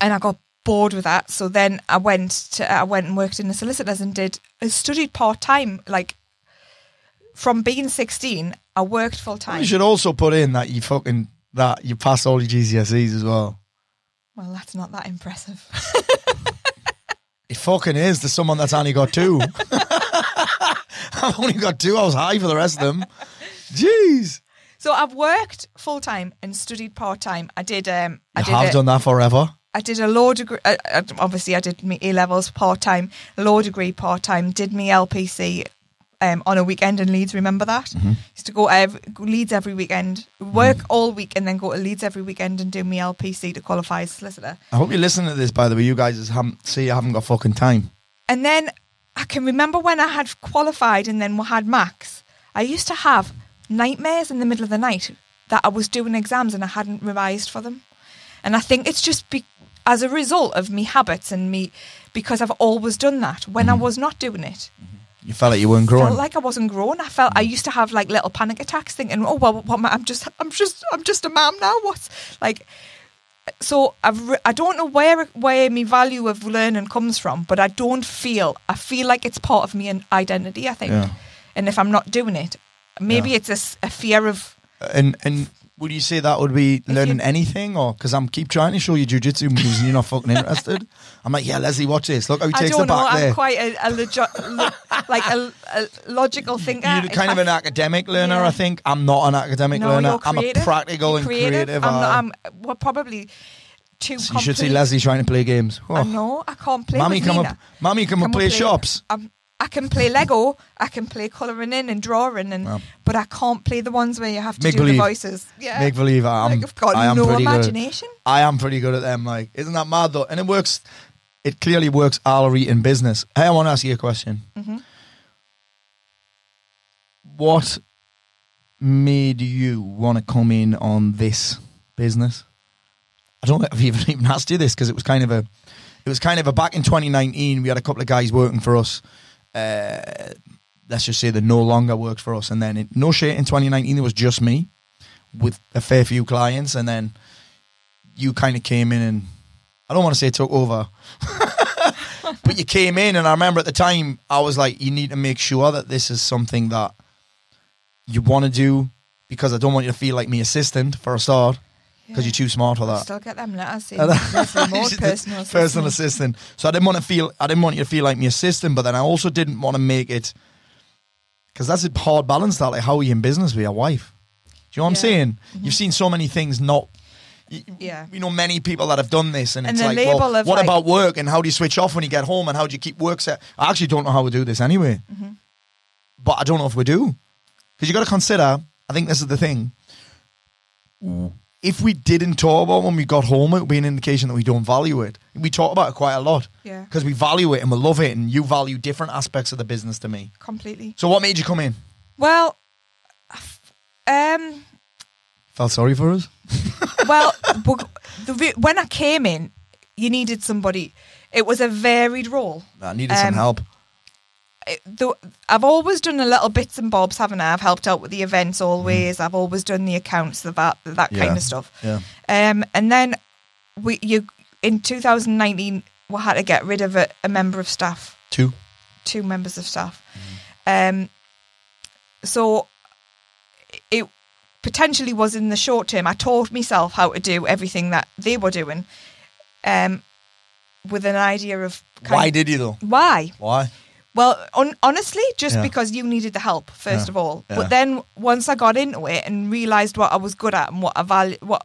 and I got bored with that, so then I went to I went and worked in the solicitors and did I studied part time like. From being sixteen, I worked full time. You should also put in that you fucking that you passed all your GCSEs as well. Well, that's not that impressive. It fucking is to someone that's only got two. I've only got two. I was high for the rest of them. Jeez. So I've worked full time and studied part time. I did. Um, I You did. have a- done that forever. I did a law degree. Uh, uh, obviously, I did my A levels part time, law degree part time. Did my LPC um, on a weekend in Leeds. Remember that? Mm-hmm. Used to go ev- Leeds every weekend, work all week, and then go to Leeds every weekend and do my LPC to qualify as solicitor. I hope you're listening to this, by the way. You guys haven't see I haven't got fucking time. And then I can remember when I had qualified and then we had max. I used to have nightmares in the middle of the night that I was doing exams and I hadn't revised for them. And I think it's just be- as a result of me habits and me because I've always done that. When I was not doing it, You felt like you weren't growing. felt like I wasn't growing. I felt I mm. used to have like little panic attacks, thinking, "Oh well, what, I- I'm just, I'm just, I'm just a mum now." What's like? So I've, re- I don't know where where my value of learning comes from, but I don't feel. I feel like it's part of me and identity. I think, Yeah. and if I'm not doing it, maybe Yeah. it's a fear of. Uh, and and would you say that would be learning anything, or because I'm keep trying to show you jujitsu moves and you're not fucking interested? I'm like, yeah, Leslie, watch this. Look how he I takes the know. back I'm there. quite a, a logi- lo- like a, a logical thinker. You're kind of an academic learner, Yeah. I think. I'm not an academic No, learner. you're I'm a creative. practical You're and creative. I'm, not, I'm well, probably too. so you should see complete- Leslie trying to play games. I Oh. know I can't play. Mommy, with come Nina. up. Mommy, come, and play, shops. Um, I can play Lego. I can play colouring in and drawing, and Well. but I can't play the ones where you have to do believe. the voices. Yeah, Make believe I'm. like I've got I am no pretty good. imagination. I am pretty good at them. Like, isn't that mad though? And it works. It clearly works. Allery in business. Hey, I want to ask you a question. Mm-hmm. What made you want to come in on this business? I don't know if I've even even asked you this because it was kind of a, it was kind of a back in 2019. We had a couple of guys working for us. Uh, let's just say that no longer worked for us, and then no shit in 2019 it was just me with a fair few clients, and then you kind of came in and I don't want to say took over, but you came in, and I remember at the time I was like, you need to make sure that this is something that you want to do because I don't want you to feel like me assistant for a start because Yeah. you're too smart for I that. still get them letters saying And Leslie Mort, She's the personal personal assistant. assistant. So I didn't want to feel. I didn't want you to feel like my assistant, but then I also didn't want to make it because that's a hard balance. That like, how are you in business with your wife? Do you know what I'm Yeah. saying? You've seen so many things not. Yeah. You know many people that have done this, and, And it's like, well, what like- about work and how do you switch off when you get home and how do you keep work set? I actually don't know how we do this anyway, Mm-hmm. but I don't know if we do because you got to consider. I think this is the thing. If we didn't talk about when we got home, it would be an indication that we don't value it. We talk about it quite a lot Yeah. because we value it and we love it, and you value different aspects of the business to me. completely. So, what made you come in? Well, um, Felt sorry for us. well, the, when I came in, you needed somebody. It was a varied role. I needed some Um, help. The, I've always done a little bits and bobs, haven't I? I've helped out with the events always. I've always done the accounts, the that that Mm. Yeah. kind of stuff. Yeah. Um, and then we you in 2019 we had to get rid of a, a member of staff, Two. two members of staff. Um, so it potentially was in the short term. I taught myself how to do everything that they were doing, um, with an idea of kind Why of- did you though? why. Why? Well, on, honestly, just Yeah. because you needed the help first Yeah. of all. Yeah. But then once I got into it and realised what I was good at and what I value, what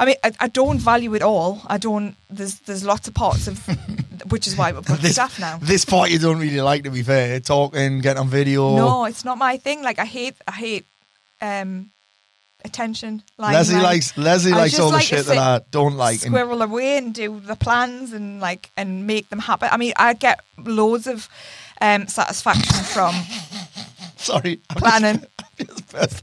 I mean, I, I don't value it all. I don't. There's there's lots of parts of, which is why we've got This, staff now. this part you don't really like, to be fair. Talking, getting on video. No, it's not my thing. Like I hate, I hate um, attention. Leslie limelight. likes Leslie I likes all the like to shit that I don't like. And away and do the plans and like and make them happen. I mean, I get loads of um, satisfaction from sorry, I'm planning. just-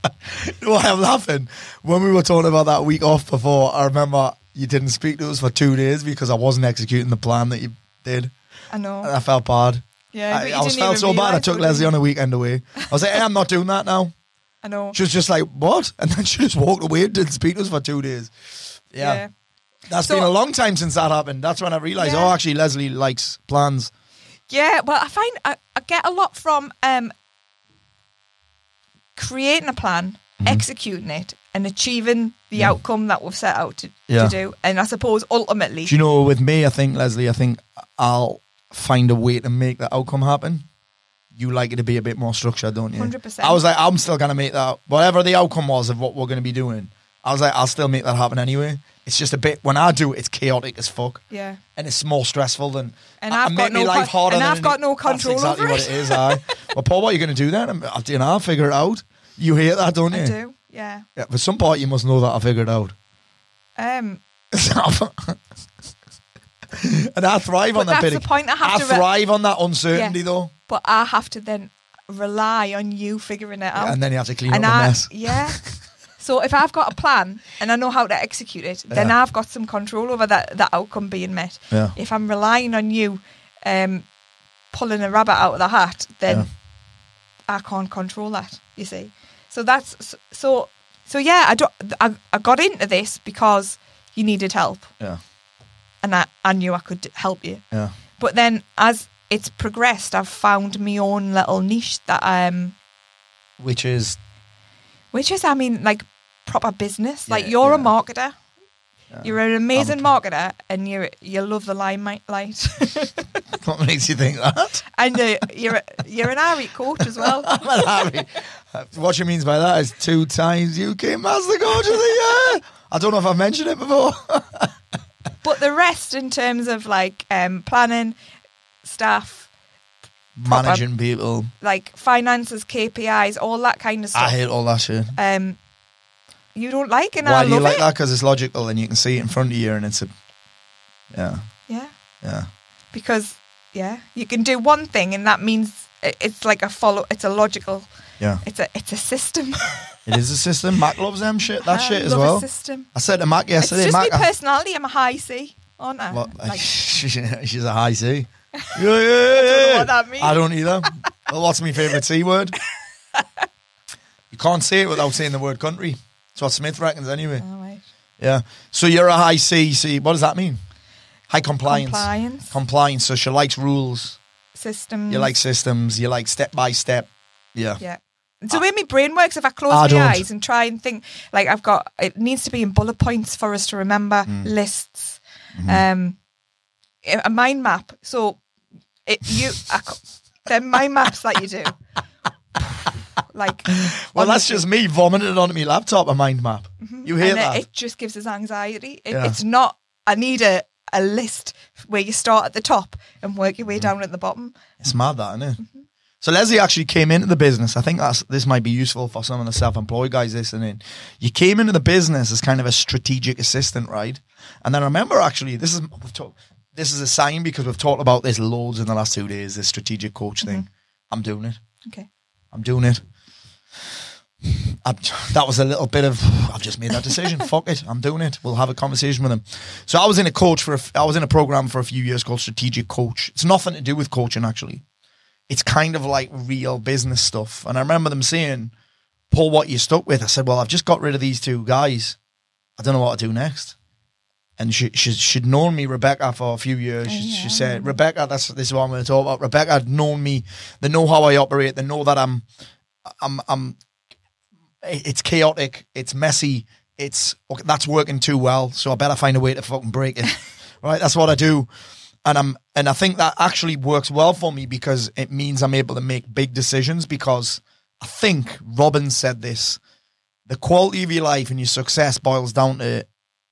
know why I'm laughing? When we were talking about that week off before, I remember you didn't speak to us for two days because I wasn't executing the plan that you did. I know. And I felt bad. Yeah, I, I was felt so bad. I took Leslie on a weekend away. I was like, "Hey, I'm not doing that now." I know. She was just like, "What?" And then she just walked away and didn't speak to us for two days. Yeah, yeah. that's So- been a long time since that happened. That's when I realised, Yeah. oh, actually, Leslie likes plans. Yeah, well, I find I, I get a lot from um, creating a plan, Mm-hmm. executing it, and achieving the outcome that we've set out to, Yeah. to do. And I suppose ultimately, Do you know, with me, I think, Leslie, I think I'll find a way to make that outcome happen. You like it to be a bit more structured, don't you? 100%. I was like, I'm still going to make that, whatever the outcome was of what we're going to be doing, I was like, I'll still make that happen anyway. It's just a bit, when I do it, it's chaotic as fuck. yeah, And it's more stressful than. And I- I I've make got no life harder and I've it- got no That's control exactly over what it. it is, aye. well, Paul, what are you going to do then? I- You know, I'll figure it out. You hear that, don't you? I do. Yeah. Yeah, but some part you must know that I figured it out. Um, and I thrive on that that's bit. the point, I have I to re- thrive on that uncertainty, Yeah. though. but I have to then rely on you figuring it out. and then you have to clean and up the I, mess. yeah. So if I've got a plan and I know how to execute it, then Yeah. I've got some control over that that outcome being met. Yeah. If I'm relying on you um, pulling a rabbit out of the hat, then Yeah. I can't control that. You see. So that's so so yeah. I don't. I, I got into this because you needed help, Yeah, and I, I knew I could help you. yeah. But then as it's progressed, I've found my own little niche that um Which is which is I mean like proper business. Like you're a yeah. marketer. You're an amazing I'm marketer, and you you love the limelight, light. what makes you think that? and uh, you're a, you're an Ari coach as well. I'm an Harry. Uh, What she means by that is two times UK Master Coach of the Year. I don't know if I've mentioned it before. But the rest, in terms of like um, planning, staff, Proper- Managing people. like finances, KPIs, all that kind of stuff. I hate all that shit. um, you don't like, and Why I do you love like it. that? Because it's logical and you can see it in front of you and it's a. Yeah, Yeah, yeah. because yeah, you can do one thing, and that means it- it's like a follow. It's a logical. Yeah. It's a it's a system. It is a system. Mac loves them shit. That I shit as love well. A system. I said to Mac yesterday, it's just Mac. my I- personality. I'm a high C, aren't I? What? Like, she's a high C. Yeah, yeah, yeah, know yeah. what that means. I don't either. well, what's my favourite C word? you can't say it without saying the word country. That's what Smith reckons anyway. all right. Yeah. So you're a high C. C. What does that mean? High compliance. Compliance. Compliance. So she likes rules. Systems. You like systems. You like step by step. Yeah. Yeah. It's the way my brain works. If I close I my don't. eyes and try and think, like I've got, it needs to be in bullet points for us to remember Mm. lists, Mm-hmm. um, a mind map. So it you, I, then mind maps that you do, like. Well, that's just me vomiting it onto my laptop. A mind map. Mm-hmm. You hear and it- that? It, just gives us anxiety. It, Yeah. It's not. I need a a list where you start at the top and work your way mm-hmm. down at the bottom. It's mad that, isn't it? Mm-hmm. So Leslie actually came into the business. I think that's this might be useful for some of the self-employed guys listening. You came into the business as kind of a strategic assistant, right? And then I remember actually this is we've talked, this is a sign because we've talked about this loads in the last two days. This strategic coach thing. I'm doing it. Okay. I'm doing it. I, that was a little bit of I've just made that decision. Fuck it, I'm doing it. We'll have a conversation with him. So I was in a coach for a I was in a program for a few years called Strategic Coach. It's nothing to do with coaching actually. It's kind of like real business stuff. And I remember them saying, "Paul, what you're stuck with?" I said, "Well, I've just got rid of these two guys. I don't know what to do next." And she she she'd known me Rebecca for a few years. Oh, she, she said, "Rebecca, that's this is what I'm going to talk about." Rebecca had known me. They know how I operate. They know that I'm I'm I'm it's chaotic, it's messy, it's okay, that's working too well. So I better find a way to fucking break it. right, that's what I do, and I'm and I think that actually works well for me because it means I'm able to make big decisions. Because I think Robbins said this: the quality of your life and your success boils down to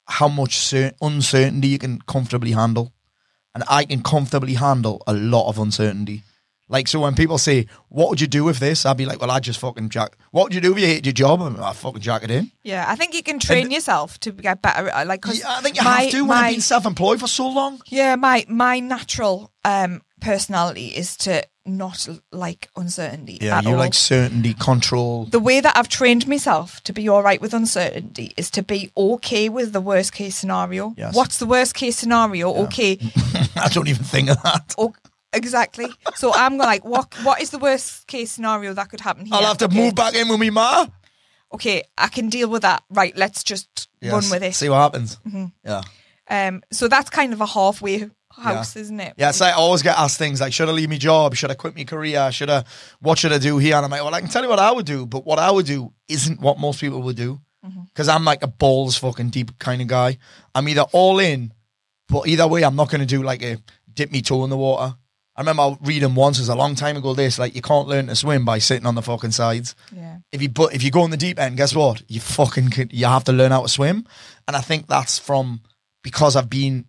how much cer- uncertainty you can comfortably handle, and I can comfortably handle a lot of uncertainty. Like, so when people say, what would you do with this? I'd be like, well, I'd just fucking jack. What would you do if you hate your job? I fucking jack it in. Yeah, I think you can train yourself to get better. uh, Like, cause Yeah, I think you my, have to when my, I've been self-employed for so long. Yeah, my my natural um personality is to not l- like uncertainty Yeah, at you all. like certainty, control. the way that I've trained myself to be all right with uncertainty is to be okay with the worst case scenario. Yes. What's the worst case scenario? Okay, I don't even think of that. o- exactly. So I'm like, what what is the worst case scenario that could happen here? I'll have to Okay. move back in with me ma. Okay, I can deal with that. Right, let's just run with it. See what happens. Yeah. Um, so that's kind of a halfway house, isn't it? Yeah, like I always get asked things like, should I leave my job? Should I quit my career? Should I, what should I do here? And I'm like, well, I can tell you what I would do, but what I would do isn't what most people would do. Because I'm like a balls fucking deep kind of guy. I'm either all in, but either way, I'm not going to do like a dip me toe in the water. I remember reading once, it was a long time ago, this, like, you can't learn to swim by sitting on the fucking sides. Yeah. If you but if you go in the deep end, guess what? You fucking could, you have to learn how to swim. And I think that's from because I've been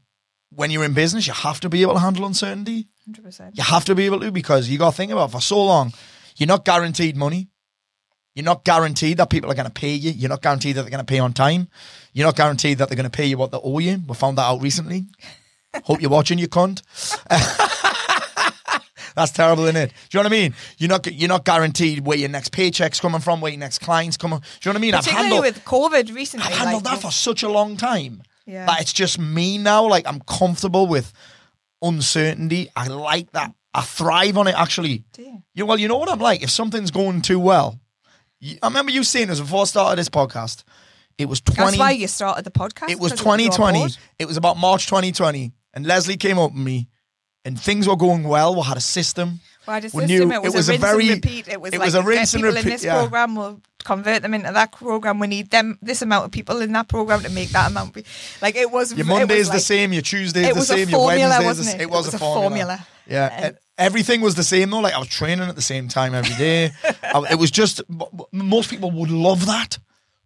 when you're in business, you have to be able to handle uncertainty. Hundred percent. You have to be able to because you got to think about it, for so long, you're not guaranteed money. You're not guaranteed that people are going to pay you. You're not guaranteed that they're going to pay on time. You're not guaranteed that they're going to pay you what they owe you. We found that out recently. Hope you're watching, you cunt. That's terrible, isn't it? Do you know what I mean? You're not you're not guaranteed where your next paycheck's coming from, where your next client's coming. Do you know what I mean? I've handled, with COVID recently. I've handled like, that for such a long time Yeah. that it's just me now. Like I'm comfortable with uncertainty. I like that. I thrive on it. Actually, you well, you know what I'm like. If something's going too well, I remember you saying this before I started this podcast. It was 20. That's why you started the podcast. it was you're 2020. It was about March 2020, and Leslie came up with me, and things were going well. We had a system. We had a system. knew- it was, it was a, a rinse very- and repeat. It was it like was a rinse and people in this yeah. program. We'll convert them into that program. We need them this amount of people in that program to make that amount. Be, like it was. Your it Monday's was the like, same. Your Tuesday is the same. Your formula, Wednesday's wasn't the it? same. It was, a, formula. Yeah, And- and everything was the same though. Like I was training at the same time every day. I- it was just most people would love that.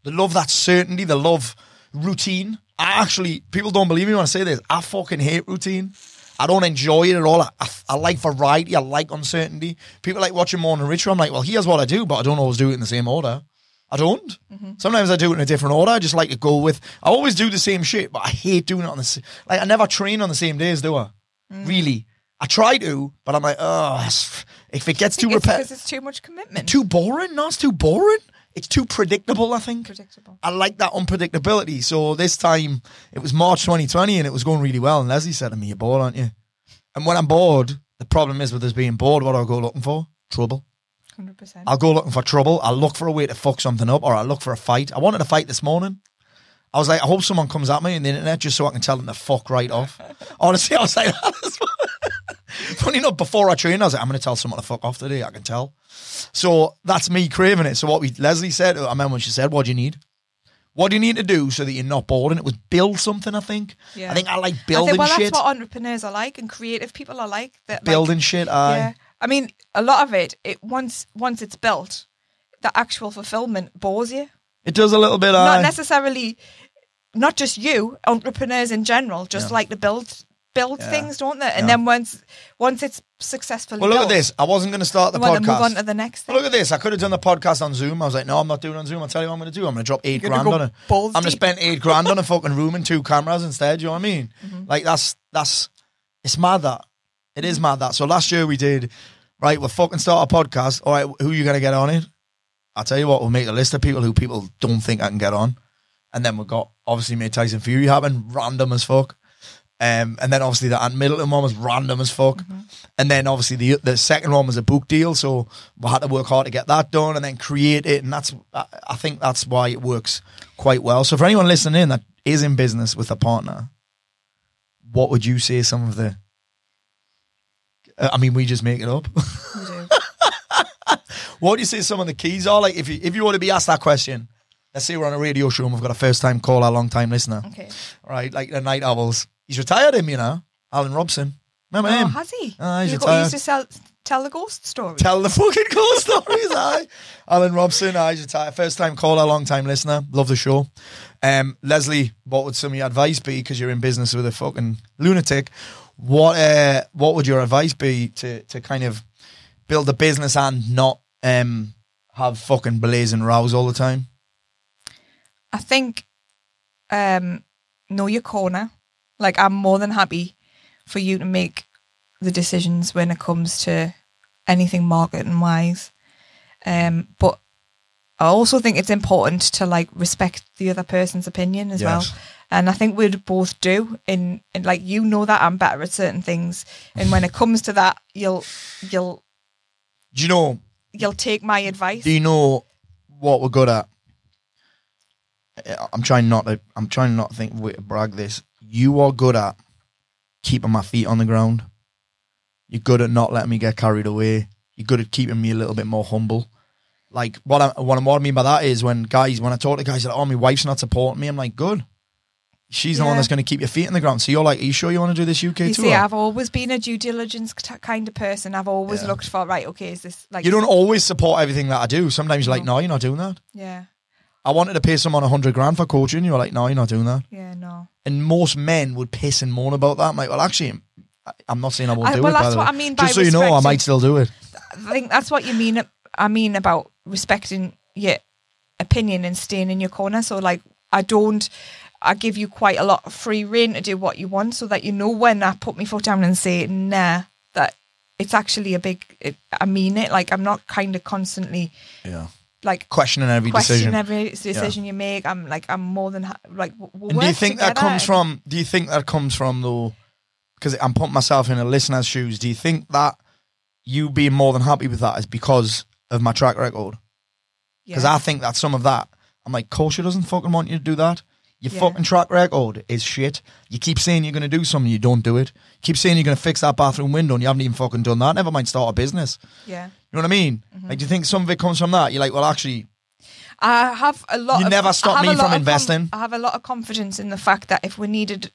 They love that certainty. They love routine. I actually, people don't believe me when I say this. I fucking hate routine. I don't enjoy it at all. I, I, I like variety. I like uncertainty. People like watching Morning Ritual. I'm like, well, here's what I do, but I don't always do it in the same order. I don't. Mm-hmm. Sometimes I do it in a different order. I just like to go with. I always do the same shit, but I hate doing it on the. Like I never train on the same days, do I? Mm. Really, I try to, but I'm like, oh, if it gets too It's because repetitive, it's too much commitment. too boring. No, it's too boring. It's too predictable. I think. predictable. I like that unpredictability. So this time it was March 2020 and it was going really well. And Leslie said to me, "You're bored, aren't you?" And when I'm bored, the problem is with us being bored. What do I go looking for? Trouble. Hundred percent. I'll go looking for trouble. I'll look for a way to fuck something up, or I'll look for a fight. I wanted a fight this morning. I was like, I hope someone comes at me on the internet just so I can tell them to fuck right off. Honestly, I was like, funny enough, before I trained, I was like, I'm going to tell someone to fuck off today. I can tell. So that's me craving it. So what we Leslie said, I remember when she said, "What do you need? What do you need to do so that you're not bored?" And it was build something. I think. Yeah. I think I like building I think, well, shit. that's what entrepreneurs are like, and creative people are like. That like, building shit. Aye. Yeah, I mean, a lot of it, it once once it's built, the actual fulfillment bores you. It does a little bit. Not Aye. necessarily, not just you, entrepreneurs in general, just Yeah. like to build build Yeah. things, don't they? And Yeah. then once once it's successfully well, look at this. I wasn't going to start the you want to podcast. move on to the next thing. Well, look at this. I could have done the podcast on Zoom. I was like, no, I'm not doing it on Zoom. I'll tell you what I'm going to do. I'm going to drop 8 You're grand go on it. I'm going to spend eight grand on a fucking room and two cameras instead. You know what I mean? Mm-hmm. Like, that's, that's, it's mad that. It is mad that. So last year we did, right, we'll fucking start a podcast. All right, who are you going to get on it? I'll tell you what, we'll make a list of people who people don't think I can get on, and then we've got obviously made Tyson Fury happen, random as fuck. Um, and then obviously the Ant Middleton one was random as fuck. And then obviously the the second one was a book deal, so we had to work hard to get that done and then create it. And that's I I think that's why it works quite well. So for anyone listening in that is in business with a partner, what would you say some of the? Uh, I mean, we just make it up. What do you say some of the keys are? Like if you if you want to be asked that question, let's say we're on a radio show and we've got a first time caller, a long time listener, Okay. right? Like the Night Owls. He's retired him, you know, Alan Robson. Remember Oh, him? has he? Ah, he's got, retired. you used to sell, tell the ghost story. Tell the fucking ghost stories, aye. Alan Robson, aye, he's retired. First time caller, long time listener. Love the show. Um, Leslie, what would some of your advice be? Because you're in business with a fucking lunatic. What uh, what would your advice be to to kind of build a business and not um have fucking blazing rows all the time? I think um know your corner. Like I'm more than happy for you to make the decisions when it comes to anything marketing wise. Um but I also think it's important to like respect the other person's opinion as Yes. well. And I think we'd both do in, in like you know that I'm better at certain things. And when it comes to that you'll you'll Do you know? you'll take my advice. Do you know what we're good at? I'm trying not to. I'm trying not to think way to brag this. You are good at keeping my feet on the ground. You're good at not letting me get carried away. You're good at keeping me a little bit more humble. Like what I what, what I mean by that is when guys when I talk to guys like, oh my wife's not supporting me. I'm like, good. She's the one that's going to keep your feet in the ground. So you're like, are you sure you want to do this UK You tour? see, I've always been a due diligence t- kind of person. I've always Yeah. looked for right. Okay, is this like you don't always support everything that I do. Sometimes you're like, no, you're not doing that. Yeah, I wanted to pay someone a hundred grand for coaching. You're like, no, you're not doing that. yeah, no. And most men would piss and moan about that. I'm like, well, actually, I'm not saying I won't I- do well, it. by that's what way. I mean by Just so you know, I might still do it. I think that's what you mean. I mean about respecting your opinion and staying in your corner. So like, I don't. I give you quite a lot of free reign to do what you want, so that you know when I put my foot down and say nah, that it's actually a big. It, I mean it. Like I'm not kind of constantly Yeah. Like Questioning every question decision. every decision you make. I'm like I'm more than ha- like. We'll and do you think that comes from? Do you think that comes from though? Because I'm putting myself in a listener's shoes. Do you think that you being more than happy with that is because of my track record? Because Yeah. I think that some of that, I'm like, Kosher doesn't fucking want you to do that. Your Yeah. fucking track record is shit. You keep saying you're going to do something, you don't do it. You keep saying you're going to fix that bathroom window, and you haven't even fucking done that. Never mind start a business. yeah. You know what I mean? Mm-hmm. Like, do you think some of it comes from that? You're like, well, actually, I have a lot. You of, never stop me from of com- investing. I have a lot of confidence in the fact that if we needed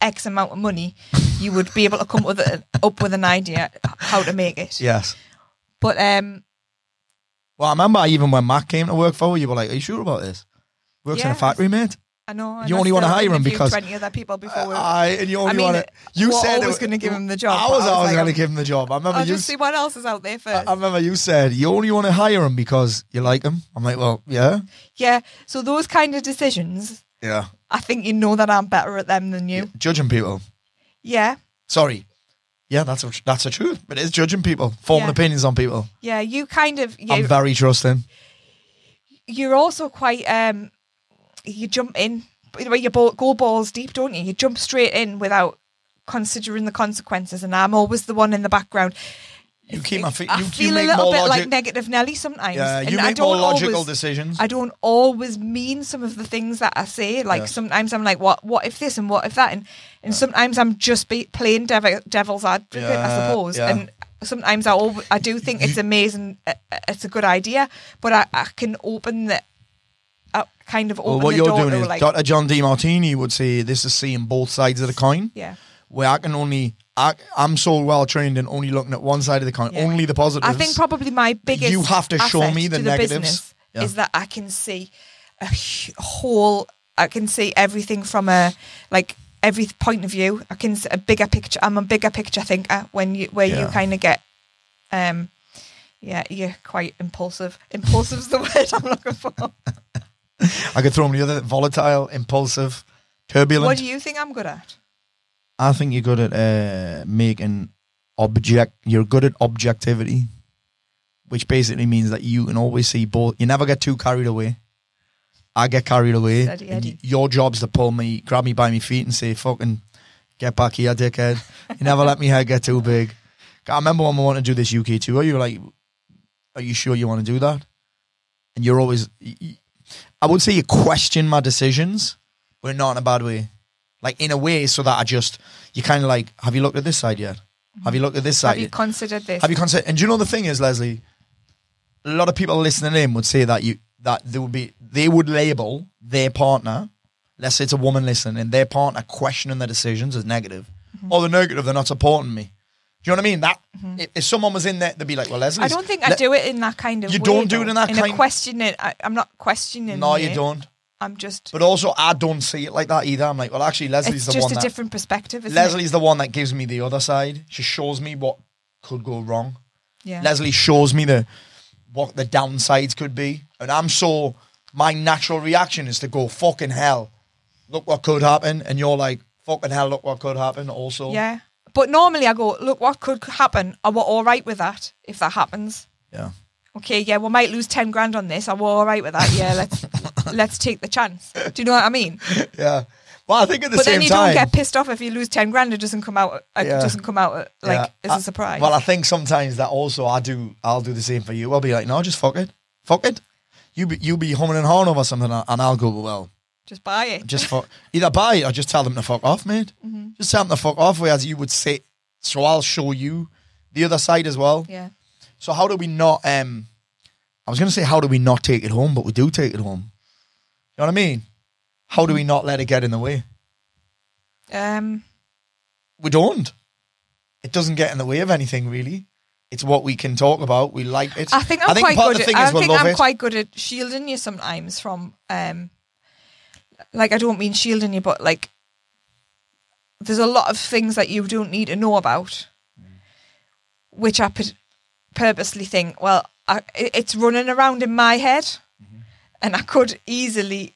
X amount of money, you would be able to come with a, up with an idea how to make it. yes. But um, Well, I remember even when Matt came to work for you, you were like, are you sure about this? Works in a factory, mate. I know You only wanna hire him because- twenty other people before. we- I and you only mean, want to. You said I was gonna give him the job, I was I was always like, going to give him the job. I remember I'll you. just see what else is out there first. I remember you said you only want to hire him because you like him. I'm like, well, yeah, yeah. So those kind of decisions, yeah. I think you know that I'm better at them than you. Judging people. Yeah. Sorry. Yeah, that's a, that's the truth. But it is judging people, forming Yeah. opinions on people. Yeah, you kind of you I'm very trusting. you're also quite um you jump in but you ball, go balls deep don't you you jump straight in without considering the consequences and i'm always the one in the background You keep my feet. i You, you feel a little bit like negative nelly sometimes yeah, you I make more don't logical always- decisions. I don't always mean some of the things that I say. Like Yeah. sometimes I'm like, "What? What if this and what if that?" And and sometimes I'm just be playing devil, devil's advocate, I suppose. yeah. And sometimes I al- I do think it's amazing. uh, uh, It's a good idea, but I, I can open the uh, kind of open well, what the you're door doing is like Dr. John D. Martini would say this is seeing both sides of the coin. yeah. Where I can only, I, I'm so well trained in only looking at one side of the coin, Yeah. only the positives. I think probably my biggest You have to show me the to negatives. Yeah. is that I can see a whole. I can see everything from a like every point of view. I can see a bigger picture. I'm a bigger picture thinker when you where you kind of get, um, yeah, you're quite impulsive. Impulsive's the word I'm looking for. I could throw them the other volatile, impulsive, turbulent. what do you think I'm good at? I think you're good at uh, making object. You're good at objectivity. which basically means that you can always see both. You never get too carried away. I get carried away. Steady and y- your job's to pull me, grab me by my feet, and say, "Fucking get back here, dickhead." You never let me head get too big. I remember when we wanted to do this UK tour. You were like, "Are you sure you want to do that?" And you're always, I would say, you question my decisions, but not in a bad way. Like in a way, so that I just, you kind of like, have you looked at this side yet? Have you looked at this side? Have you yet? considered this? Have you considered? And do you know the thing is, Leslie? A lot of people listening in would say that you that they would be they would label their partner. Let's say it's a woman listening, and their partner questioning their decisions as negative. Mm-hmm. Or they're negative, they're not supporting me. Do you know what I mean? That mm-hmm. if, if someone was in there, they'd be like, "Well, Leslie." I don't think I do it in that kind of You way, don't do it in that in kind- a question it I, I'm not questioning No, you it. don't. I'm just But also, I don't see it like that either. I'm like, well, actually, Leslie's it's the just a that different perspective isn't Leslie's the one that gives me the other side. She shows me what could go wrong. yeah Leslie shows me the what the downsides could be, and I'm so my natural reaction is to go fucking hell. Look what could happen, and you're like fucking hell. Look what could happen. Also, yeah but normally I go look what could happen are we all right with that if that happens yeah. okay yeah we might lose 10 grand on this are we all right with that yeah let's let's take the chance do you know what I mean yeah. Well, I think at the but same then you time, don't get pissed off if you lose 10 grand it doesn't come out it Yeah. doesn't come out like yeah. as a surprise Well, I think sometimes that also I do. I'll do the same for you. I'll be like, no, just fuck it, fuck it. You be you be humming and hawing over something, and I'll go well. Just buy it just fuck either buy it or just tell them to fuck off, mate. Mm-hmm. Just tell them to fuck off, whereas you would say. So I'll show you the other side as well. yeah So how do we not? Um, I was going to say how do we not take it home, but we do take it home. You know what I mean? How do we not let it get in the way? um We don't. It doesn't get in the way of anything really. It's what we can talk about. We like it. I think I'm quite part of good. At, I think I'm it. quite good at shielding you sometimes from, um, like I don't mean shielding you, but like there's a lot of things that you don't need to know about, which I purposely think, well, I, it's running around in my head, Mm-hmm. and I could easily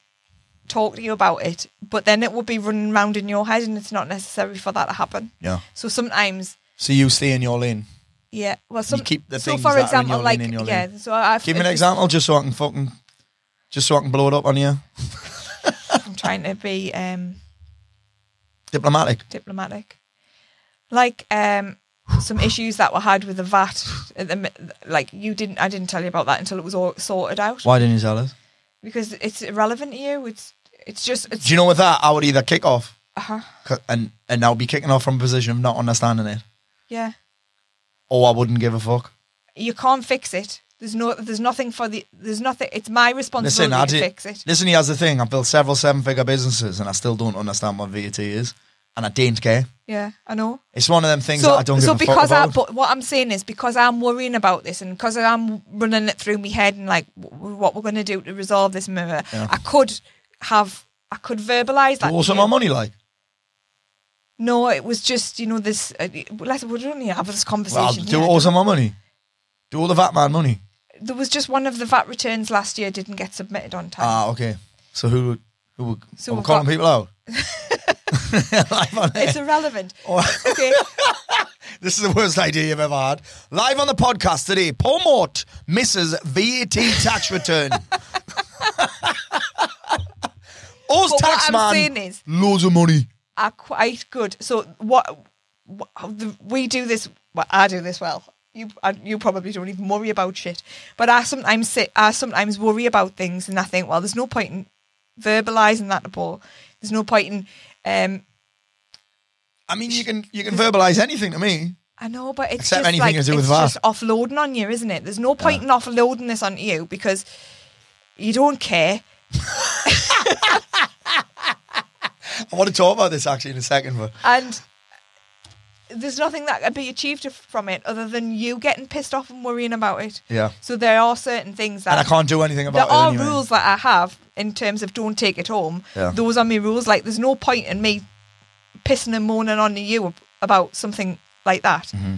talk to you about it, but then it would be running around in your head, and it's not necessary for that to happen. yeah. So sometimes. So you stay in your lane. Yeah, well, some, keep the so things for that are in example, your like lane in your yeah, so I've Give me an example, just so I can fucking, just so I can blow it up on you. Trying to be um, Diplomatic. diplomatic. Like um, some issues that were had with the VAT. At the, like you didn't, I didn't tell you about that until it was all sorted out Why didn't you tell us? because it's irrelevant to you. It's it's just it's Do you know with that, I would either kick off uh-huh. and and I'll be kicking off from a position of not understanding it, yeah. or I wouldn't give a fuck. You can't fix it. There's no, there's nothing for the, there's nothing. It's my responsibility Listen, to did, fix it. listen. Here's the thing: I've built several seven-figure businesses, and I still don't understand what VAT is, and I don't care. Yeah, I know. It's one of them things so, that I don't so give a fuck because I, but what I'm saying is because I'm worrying about this and because I'm running it through my head and like w- what we're going to do to resolve this mirror, Yeah. I could have, I could verbalize that. What's my money, like. No, it was just you know this. Uh, let's we don't need to have this conversation. Well, do also my money. Do all the VAT man money. There was just one of the VAT returns last year didn't get submitted on time. Ah, okay. So who who were, So are we we've calling got- people out? It's irrelevant. Oh, Okay, this is the worst idea you've ever had. Live on the podcast today, Paul Mort misses VAT tax return. Us But tax man, is- loads of money. are quite good. So what, what the, we do this? Well, I do this well. You you probably don't even worry about shit, but I sometimes sit. I sometimes worry about things, and I think, well, there's no point in verbalizing that to Paul. There's no point in. Um, I mean, you can you can verbalise anything to me. I know, but it's Except just like to do with it's just offloading on you, isn't it? There's no point in offloading this onto you because you don't care. I want to talk about this actually in a second, but and there's nothing that can be achieved from it other than you getting pissed off and worrying about it. yeah, So there are certain things that and I can't do anything about. there are anyway. rules that I have in terms of don't take it home. Yeah. Those are my rules. Like there's no point in me pissing and moaning on you about something like that Mm-hmm.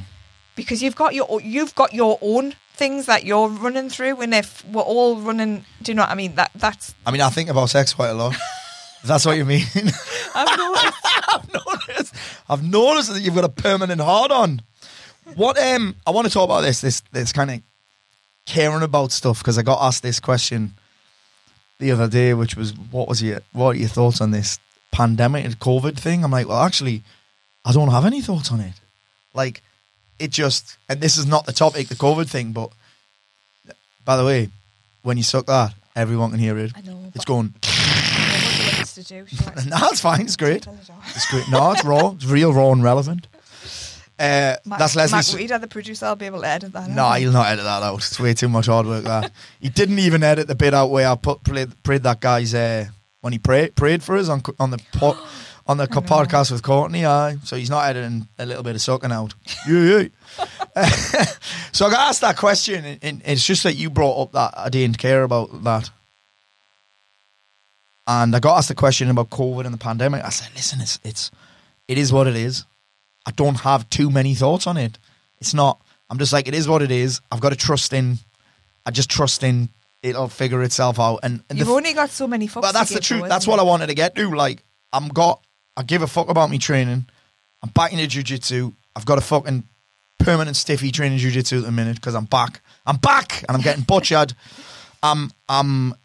because you've got your you've got your own things that you're running through, and if we're all running, do you know what I mean? That that's I mean, I think about sex quite a lot. That's what you mean. I've noticed. I've noticed. I've noticed that you've got a permanent hard on. What um I want to talk about this this this kind of caring about stuff because I got asked this question the other day, which was, "What was your what are your thoughts on this pandemic and COVID thing?" I'm like, "Well, actually, I don't have any thoughts on it. Like, it just and this is not the topic, the COVID thing, but by the way, when you suck that, everyone can hear it. I know, It's going. To do. No, it's fine. It's great. Tell it all. It's great. No, it's raw. It's real, raw, and relevant. Uh, Mac, that's Mac Leslie's. Reader, the producer, I'll be able to edit that. No, out. he'll not edit that out. It's way too much hard work. That he didn't even edit the bit out where I put played, prayed that guy's uh, when he prayed prayed for us on on the on the podcast with Courtney. Aye, so he's not editing a little bit of sucking out. yeah, yeah. so I got asked that question, and, and it's just that you brought up that I didn't care about that. And I got asked the question about COVID and the pandemic. I said, "Listen, it's it's it is what it is. I don't have too many thoughts on it. It's not. I'm just like it is what it is. I've got to trust in. I just trust in it'll figure itself out. And, and You've the, only got so many fucks. but that's the truth. though, That's what I wanted to get to. Like I'm got. I give a fuck about me training. I'm back into jujitsu. I've got a fucking permanent stiffy training jujitsu at the minute because I'm back. I'm back and I'm getting butchered. I'm I'm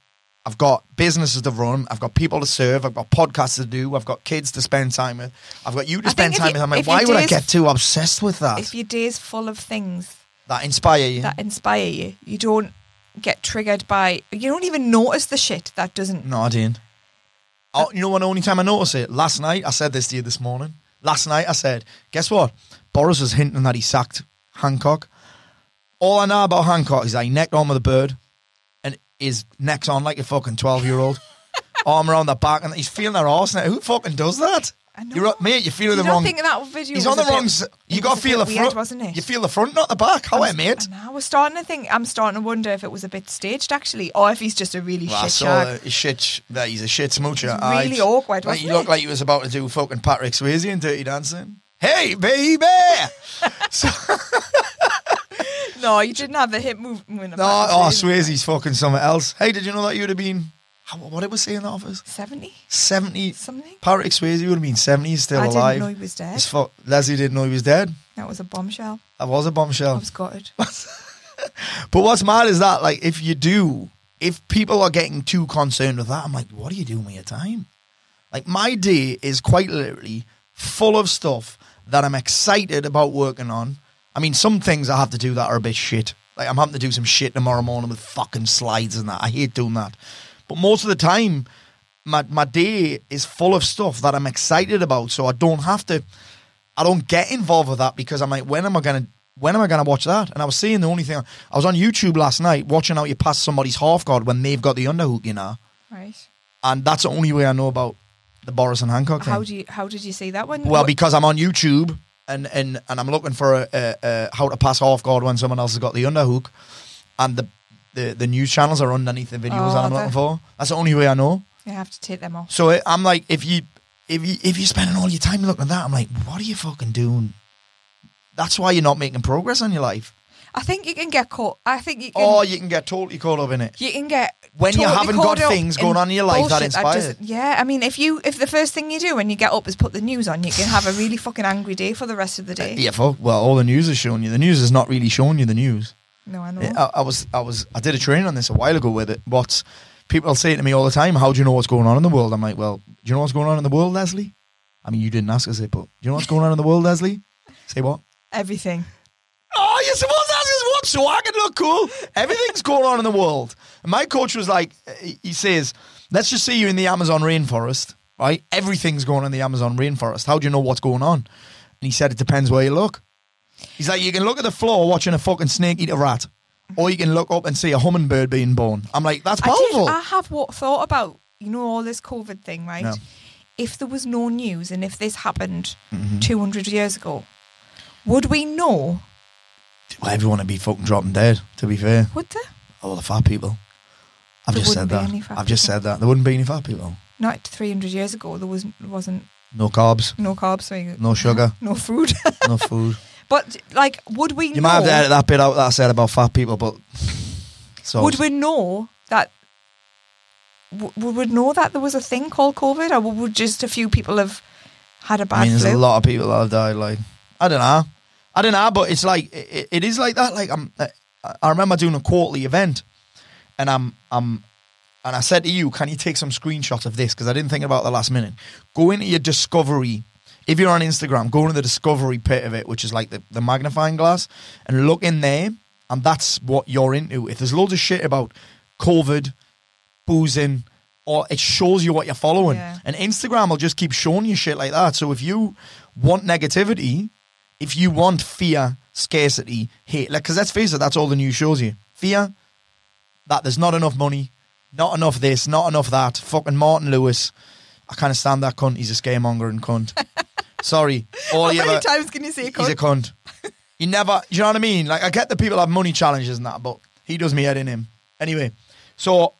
I've got businesses to run. I've got people to serve. I've got podcasts to do. I've got kids to spend time with. I've got you to I spend time you- with. I'm like, why would I get too obsessed with that? If your day's full of things that inspire you. that inspire you, you don't get triggered by. You don't even notice the shit that doesn't. No, I didn't. Oh, you know what? The only time I noticed it last night. I said this to you this morning. Last night I said, guess what? Boris was hinting that he sacked Hancock. All I know about Hancock is that he necked on with a bird, his neck's on like a fucking twelve year old, arm around the back, and he's feeling their arse now. Who fucking does that? I know. You're mate. You're feeling Do the you not wrong. think that video he's was on the a bit- wrong. s- it You was got a to feel the bit front, weird, wasn't it? You feel the front, not the back. How it, mate? And I was starting to think. I'm starting to wonder if it was a bit staged actually, or if he's just a really Well, I shit saw shag. that he's shit. sh- That he's a shit smoocher. It's really awkward, Like, wasn't he looked it? like he was about to do fucking Patrick Swayze in Dirty Dancing. Hey, baby! so, No, you didn't have the hip movement. no, oh, Swayze's fucking something else. Hey, did you know that you would have been? How, what it was saying in the office? Seventy Seventy. something. Patrick Swayze would have been seventy. He's still I alive. didn't know he was dead. His Leslie didn't know he was dead. That was a bombshell. That was a bombshell. I was gutted. But what's mad is that, like, if you do, if people are getting too concerned with that, I'm like, what are you doing with your time? Like, my day is quite literally full of stuff that I'm excited about working on. I mean, some things I have to do that are a bit shit. Like, I'm having to do some shit tomorrow morning with fucking slides and that. I hate doing that. But most of the time, my, my day is full of stuff that I'm excited about. So I don't have to, I don't get involved with that because I'm like, when am I going to, when am I to watch that? And I was seeing the only thing, I was on YouTube last night watching how you pass somebody's half guard when they've got the underhook, you know? Right. And that's the only way I know about the Boris and Hancock thing. How do you? How did you see that one? Well, because I'm on YouTube and, and, and I'm looking for a, a, a how to pass half guard when someone else has got the underhook, and the, the the news channels are underneath the videos Oh, that I'm oh, looking for. That's the only way I know. you have to take them off. So it, I'm like, if you if you if you're spending all your time looking at that, I'm like, what are you fucking doing? That's why you're not making progress on your life. I think you can get caught. I think you can. Or you can get totally caught up in it. you can get When you haven't got things going on in your life that bullshit inspire doesn't- Yeah, I mean, if you if the first thing you do when you get up is put the news on, you can have a really fucking angry day for the rest of the day. Yeah, fuck. Well, all the news is showing you. The news is not really showing you the news. No, I know. I, I was, I was, I did a training on this a while ago with it. What's people say to me all the time? How do you know what's going on in the world? I'm like, well, do you know what's going on in the world, Leslie? I mean, you didn't ask us it, but do you know what's going on in the world, Leslie? Say what? Everything. Oh, you're supposed to ask us what so I can look cool. Everything's going on in the world. And my coach was like, he- says, let's just say you're in the Amazon rainforest, right? Everything's going on in the Amazon rainforest. How do you know what's going on? And he said, it depends where you look. He's like, you can look at the floor watching a fucking snake eat a rat, or you can look up and see a hummingbird being born. I'm like, that's I did. I have what thought about you know all this COVID thing, right? If there was no news and if this happened Mm-hmm. 200 years ago, would we know? Well, everyone would be fucking dropping dead, to be fair. Would there? All the fat people. I've There just said wouldn't be that. any fat I've just people. said that. There wouldn't be any fat people. Not 300 years ago. There was wasn't No carbs, no carbs, so you- no sugar, no food. no food. but like, would we? You know, might have to edit that bit out that I said about fat people, but so Would we know that? w- Would we know that there was a thing called COVID, or would just a few people have had a bad I mean, there's flu? a lot of people that have died. Like I don't know, I don't know, but it's like it, it is like that. Like I'm, I- remember doing a quarterly event, and I'm I'm and I said to you, can you take some screenshots of this? Because I didn't think about it the last minute. Go into your discovery. If you're on Instagram, go into the discovery pit of it, which is like the, the magnifying glass, and look in there, and that's what you're into. If there's loads of shit about COVID, boozing, or it shows you what you're following. Yeah. And Instagram will just keep showing you shit like that. So if you want negativity, if you want fear, scarcity, hate, like, because let's face it, that's all the news shows you. Fear, that there's not enough money, not enough this, not enough that. Fucking Martin Lewis. I can't stand that cunt. He's a scaremonger and cunt. Sorry. All How many ever, times can you say cunt? he's a cunt. He never, you know what I mean? Like, I get the people have money challenges and that, but he does me head in him. Anyway, so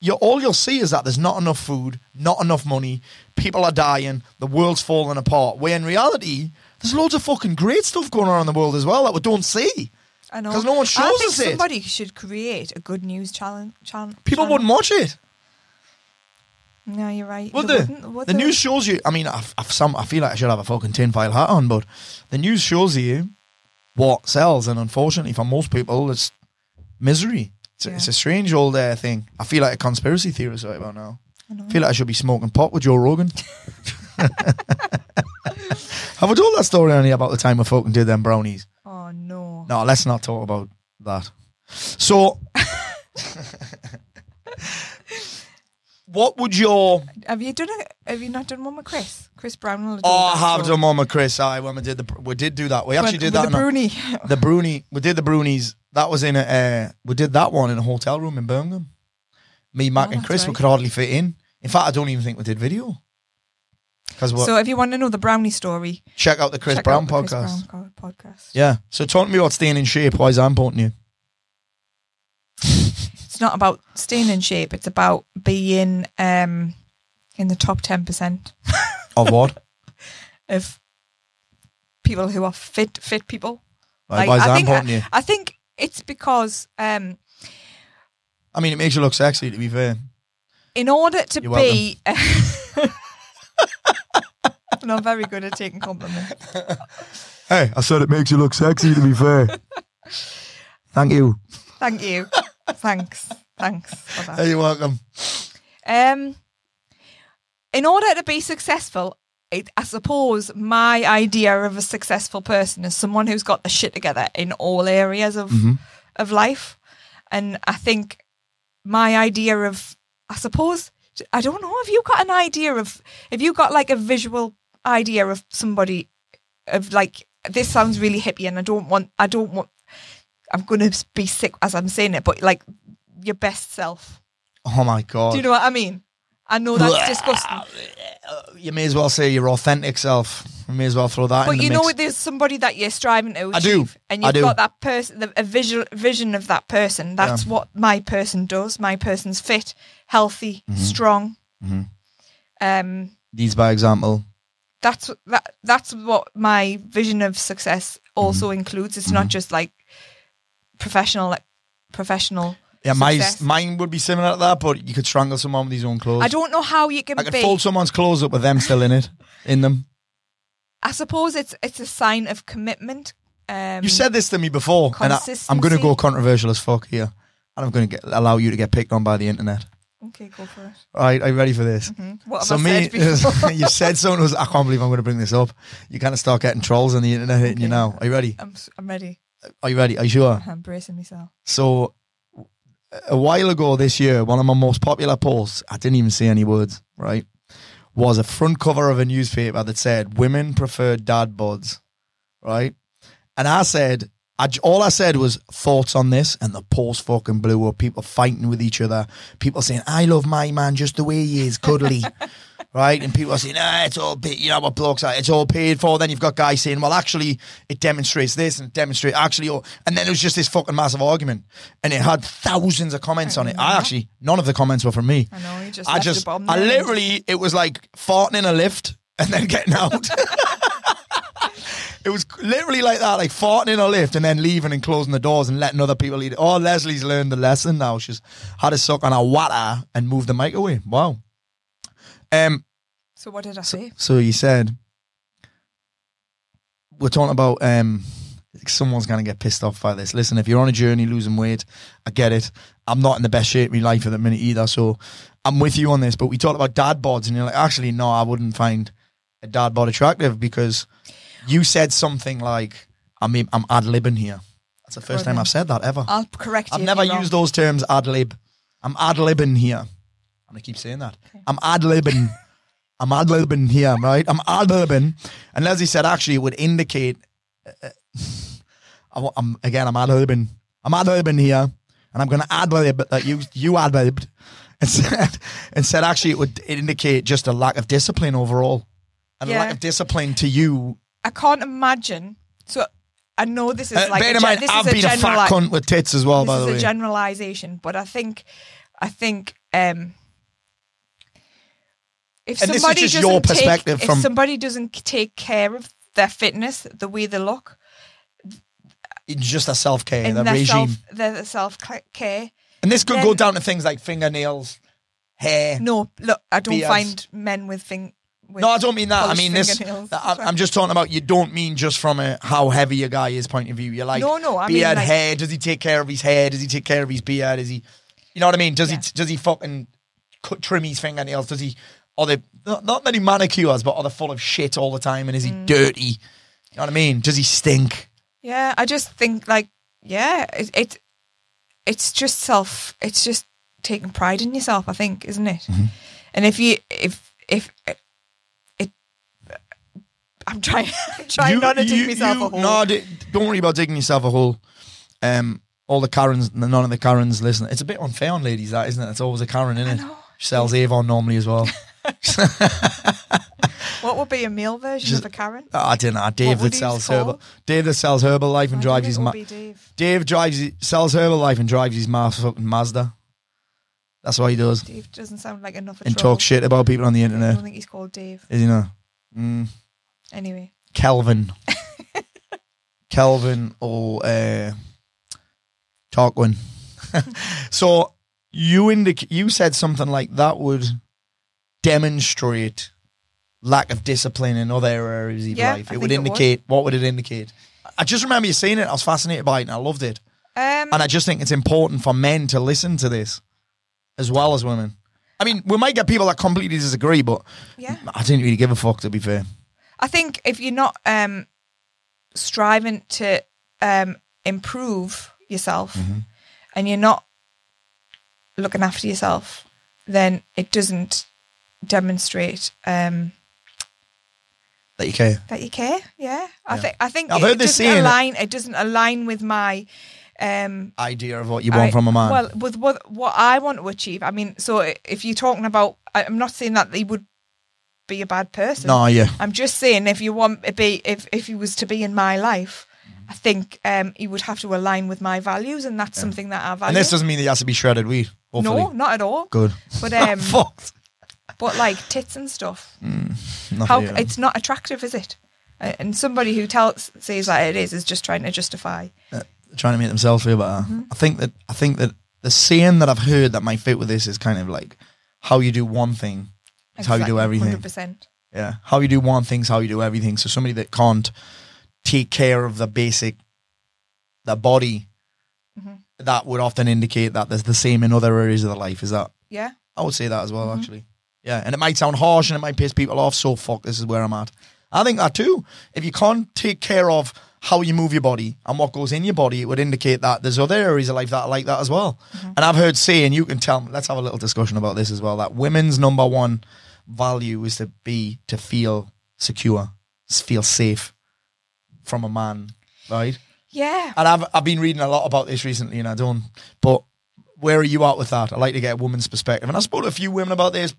you all you'll see is that there's not enough food, not enough money, people are dying, the world's falling apart. Where in reality, there's loads of fucking great stuff going on in the world as well that we don't see. I know 'Cause no one I shows think us it. somebody should create a good news challenge. channel. People channel. wouldn't watch it. No, you're right. Would They wouldn't, would the they? news shows you. I mean, I've, I've some. I feel like I should have a fucking tinfoil hat on, but the news shows you what sells, and unfortunately for most people, it's misery. It's, a, Yeah. it's a strange old uh, thing. I feel like a conspiracy theorist right about now. I know. I feel like I should be smoking pot with Joe Rogan. have I told that story only about the time I fucking did them brownies? Oh no. No, let's not talk about that. So, what would your Have you done a, Have you not done one with Chris? Chris Brown will do Oh, I have done one with Chris. I when we did the we did do that. We actually did that. The a- Bruni. the Bruni. We did the Brunies. That was in a. Uh, we did that one in a hotel room in Birmingham. Me, Mac, Oh, and Chris. We could hardly fit in. In fact, I don't even think we did video. Because So if you want to know the brownie story, check out the Chris check Brown out the Chris podcast. Brown co- podcast. Yeah. So talk to me about staying in shape. Why is that important pointing you? It's not about staying in shape. It's about being um, in the top ten percent Of what? of people who are fit, fit people. Right, why is I I'm think pointing you? I think it's because um, I mean, it makes you look sexy. To be fair. in order to You're be, not very good at taking compliments. Hey, I said it makes you look sexy. To be fair. Thank you. Thank you. Thanks. Thanks for that. Hey, you're welcome. Um, in order to be successful, it, I suppose my idea of a successful person is someone who's got the shit together in all areas of of life, and I think my idea of, I suppose, I don't know Have you got an idea of, Have you got like a visual idea of somebody, of like this sounds really hippie, and I don't want, I don't want, I'm gonna be sick as I'm saying it, but like your best self. Oh my god. Do you know what I mean? I know that's disgusting. you may as well say your authentic self. You may as well throw that in But the you mix. know, there's somebody that you're striving to I do. achieve, and I you've do. got that person, a visual vision of that person. That's Yeah. what my person does. My person's fit, healthy, Mm-hmm. strong. Um, These by example. that's that. That's what my vision of success also Mm-hmm. includes. It's not just like professional, like professional. Yeah, my, success. mine would be similar to that, but you could strangle someone with his own clothes. I don't know how you can I could be. fold someone's clothes up with them still in it, in them. I suppose it's it's a sign of commitment. Um, You said this to me before, and I, I'm going to go controversial as fuck here, and I'm going to get allow you to get picked on by the internet. Okay, go for it. All right, are you ready for this? What have So I me, said before? you said something. Was, I can't believe I'm going to bring this up. You kind of start getting trolls on the internet hitting you now. Are you ready? I'm s- I'm ready. Are you ready? Are you sure? I'm bracing myself. So a while ago this year, one of my most popular posts, I didn't even say any words, right? Was a front cover of a newspaper that said women prefer dad bods, right? And I said, I, all I said was thoughts on this, and the post fucking blew up. People fighting with each other, people saying, I love my man just the way he is, cuddly. Right, and people are saying, ah, it's all paid, you know what blokes are, it's all paid for. Then you've got guys saying, well, actually, it demonstrates this and it demonstrates actually, oh, and then it was just this fucking massive argument, and it had thousands of comments on it. I actually, none of the comments were from me. I know you just. I just, I literally, it was like farting in a lift and then getting out. it was literally like that, like farting in a lift and then leaving and closing the doors and letting other people eat it. Oh, Leslie's learned the lesson now. She's had a suck on a water and moved the mic away. Wow. Um. So what did I say? So you said we're talking about um someone's going to get pissed off by this. Listen, if you're on a journey losing weight, I get it. I'm not in the best shape in my life at the minute either, so I'm with you on this. But we talked about dad bods, and you're like, actually, no, I wouldn't find a dad bod attractive because you said something like, I mean, I'm ad libbing here. That's the first time I've said that ever. I'll correct you. I've never you're wrong. used those terms ad lib. I'm ad libbing here. I'm gonna keep saying that. I'm ad libbing. I'm ad libbing here, right? I'm ad libbing. And Leslie said actually it would indicate. Uh, I wa- I'm again. I'm ad libbing. I'm ad libbing here, and I'm gonna ad lib that you you ad libbed, and said and said actually it would indicate just a lack of discipline overall, and a lack of discipline to you. I can't imagine. So I know this is Uh, like bear in mind, this I've is been a, a, fat cunt with tits as well. this by is the a generalization, but I think I think um if And this is somebody just doesn't take, perspective if somebody doesn't take care of their fitness, the way they look, it's just a self care, and the regime. self their self care. And this could Then- go down to things like fingernails, hair. No, look, I don't find men with thing. With No, I don't mean that. I mean this. I- I'm just talking about. You don't mean just from a how heavy a guy is point of view. You're like, No, no, I mean, beard, like- hair. Does he take care of his hair? Does he take care of his beard? Is he, you know what I mean? Does Yeah. he does he fucking cut, trim his fingernails? Does he? Are they not, not he manicures, but are they full of shit all the time? And is he Mm. dirty? You know what I mean? Does he stink? Yeah, I just think like yeah, it, it it's just self. It's just taking pride in yourself. I think, isn't it? Mm-hmm. And if you if if it, I'm trying I'm trying You- not to dig you- myself you- a hole. No, don't worry about digging yourself a hole. Um, all the Karens, none of the Karens listen. It's a bit unfair on ladies, that isn't it? It's always a Karen, isn't it? She sells Avon normally as well. What would be a male version Just- of a Karen? I don't know. Dave that sells herbal. Dave that sells Herbalife and I drives his. Ma- be Dave. Dave drives sells Herbalife and drives his ma- fucking Mazda. That's what he does. Dave doesn't sound like enough. And talk shit about people on the internet. I don't think he's called Dave. Is he not? Mm. Anyway, Kelvin. Kelvin or uh, Tarquin. so you indic- you said something like that would demonstrate lack of discipline in other areas of Yeah, life. It would think it indicate what would it indicate? I just remember you saying it. I was fascinated by it and I loved it. um, And I just think it's important for men to listen to this as well as women. I mean, we might get people that completely disagree, but yeah. I didn't really give a fuck to be fair. I think if you're not um, striving to um, improve yourself Mm-hmm. and you're not looking after yourself, then it doesn't demonstrate um, That you care. that you care. Yeah, I think I think I've it heard this doesn't saying- align. It doesn't align with my. Um, Idea of what you want I- from a man. Well, with what what I want to achieve. I mean, so if you're talking about, I'm not saying that he would be a bad person. no, yeah. I'm just saying if you want to be if if he was to be in my life, I think um he would have to align with my values, and that's something that I value. And this doesn't mean that he has to be shredded weed. Hopefully. no, not at all. Good. But um, Fucked. But like tits and stuff, Not how it's not attractive, is it? Uh, And somebody who tells says that it is is just trying to justify. trying to make themselves feel better. Mm-hmm. I think that I think that the saying that I've heard that might fit with this is kind of like how you do one thing is how you do everything. Hundred percent. Yeah. How you do one thing is how you do everything. So somebody that can't take care of the basic the body Mm-hmm. that would often indicate that there's the same in other areas of the life. Is that Yeah. I would say that as Mm-hmm. well, actually. Yeah, and it might sound harsh and it might piss people off. So fuck, this is where I'm at. I think that too. If you can't take care of how you move your body and what goes in your body, it would indicate that there's other areas of life that are like that as well. Mm-hmm. And I've heard say, and you can tell. Let's have a little discussion about this as well. That women's number one value is to be to feel secure, feel safe from a man, right? Yeah. And I've I've been reading a lot about this recently, and I don't. But where are you at with that? I like to get a woman's perspective, and I spoke to a few women about this.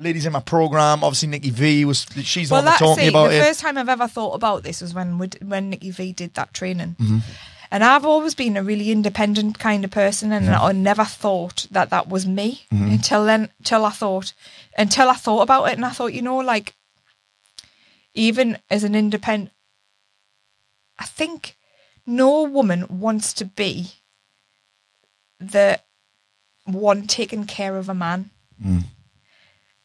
Ladies in my program, obviously Nikki V was she's the Well, one that that's taught me see, about the it. first time I've ever thought about this was when when Nikki V did that training. Mm-hmm. And I've always been a really independent kind of person, and Mm-hmm. I never thought that that was me until then. Until I thought, until I thought about it, and I thought, you know, like even as an independent, I think no woman wants to be the one taking care of a man.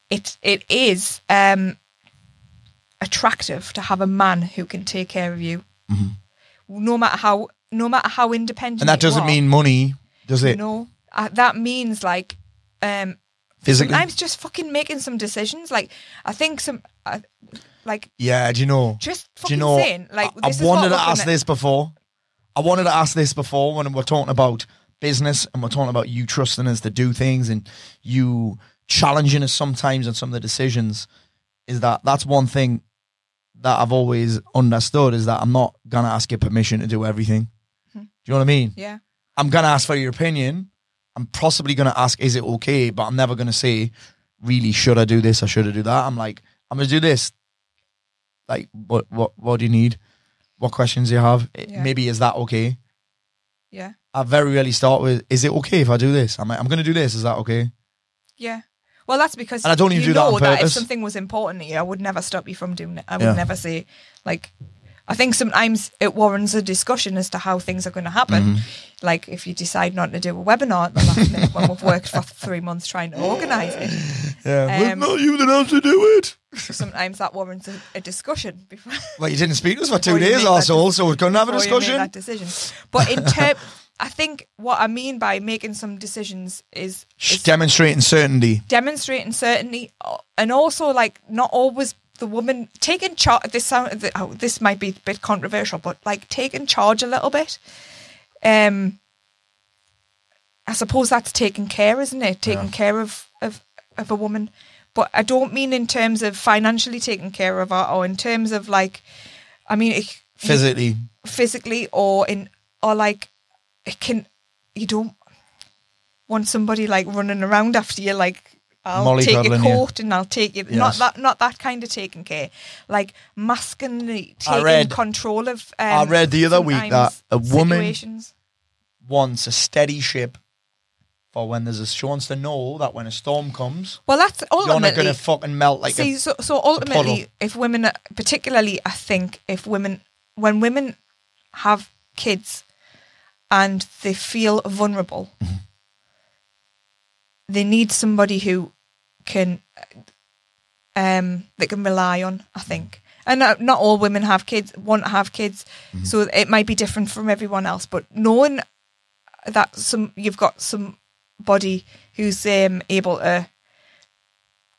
It it is um, attractive to have a man who can take care of you. no matter how no matter how independent. And that doesn't are, mean money, does it? no. Uh, that means like um Physically. sometimes just fucking making some decisions. Like I think some uh, like Yeah, do you know? just do fucking you know? saying like I, I wanted to ask gonna- this before. I wanted to ask this before when we're talking about business and we're talking about you trusting us to do things and you challenging us sometimes on some of the decisions. Is that that's one thing that I've always understood is that I'm not gonna ask your permission to do everything. Hmm. Do you know what I mean? Yeah. I'm gonna ask for your opinion. I'm possibly gonna ask, is it okay? But I'm never gonna say, really, should I do this or should I do that? I'm like, I'm gonna do this. Like, what, what, what do you need? What questions do you have? Yeah. Maybe is that okay? Yeah. I very rarely start with, is it okay if I do this? I'm like, I'm gonna do this. Is that okay? Yeah. Well, that's because And I don't even you do that know on that if something was important to you, I would never stop you from doing it. I would Yeah. never say, like, I think sometimes it warrants a discussion as to how things are going to happen. Mm-hmm. Like, if you decide not to do a webinar at the last minute when we've worked for three months trying to organise it, Yeah. Um, not you that has to do it. sometimes that warrants a, a discussion before. Well, you didn't speak to us for two days or so, so we couldn't have a before you make discussion. that decision. But in term, I think what I mean by making some decisions is, is Demonstrating certainty. demonstrating certainty uh, and also like not always the woman taking charge this sound oh, this might be a bit controversial but like taking charge a little bit um i suppose that's taking care isn't it taking care of, of of a woman but i don't mean in terms of financially taking care of her or in terms of like i mean it, Physically. physically or in or like it can you don't want somebody like running around after you like I'll take your Mollycoddling you. coat and I'll take you not that not that kind of taking care like masculinely taking read- control of um, I read the other week that a woman- situations. wants a steady ship for when there's a she wants to know that when a storm comes, well that's ultimately you're not gonna fucking melt like see a so, so ultimately if women particularly i think if women when women have kids and they feel vulnerable Mm-hmm. they need somebody who can um they can rely on i think and uh, not all women have kids want to have kids Mm-hmm. so it might be different from everyone else but knowing that some you've got somebody who's um able to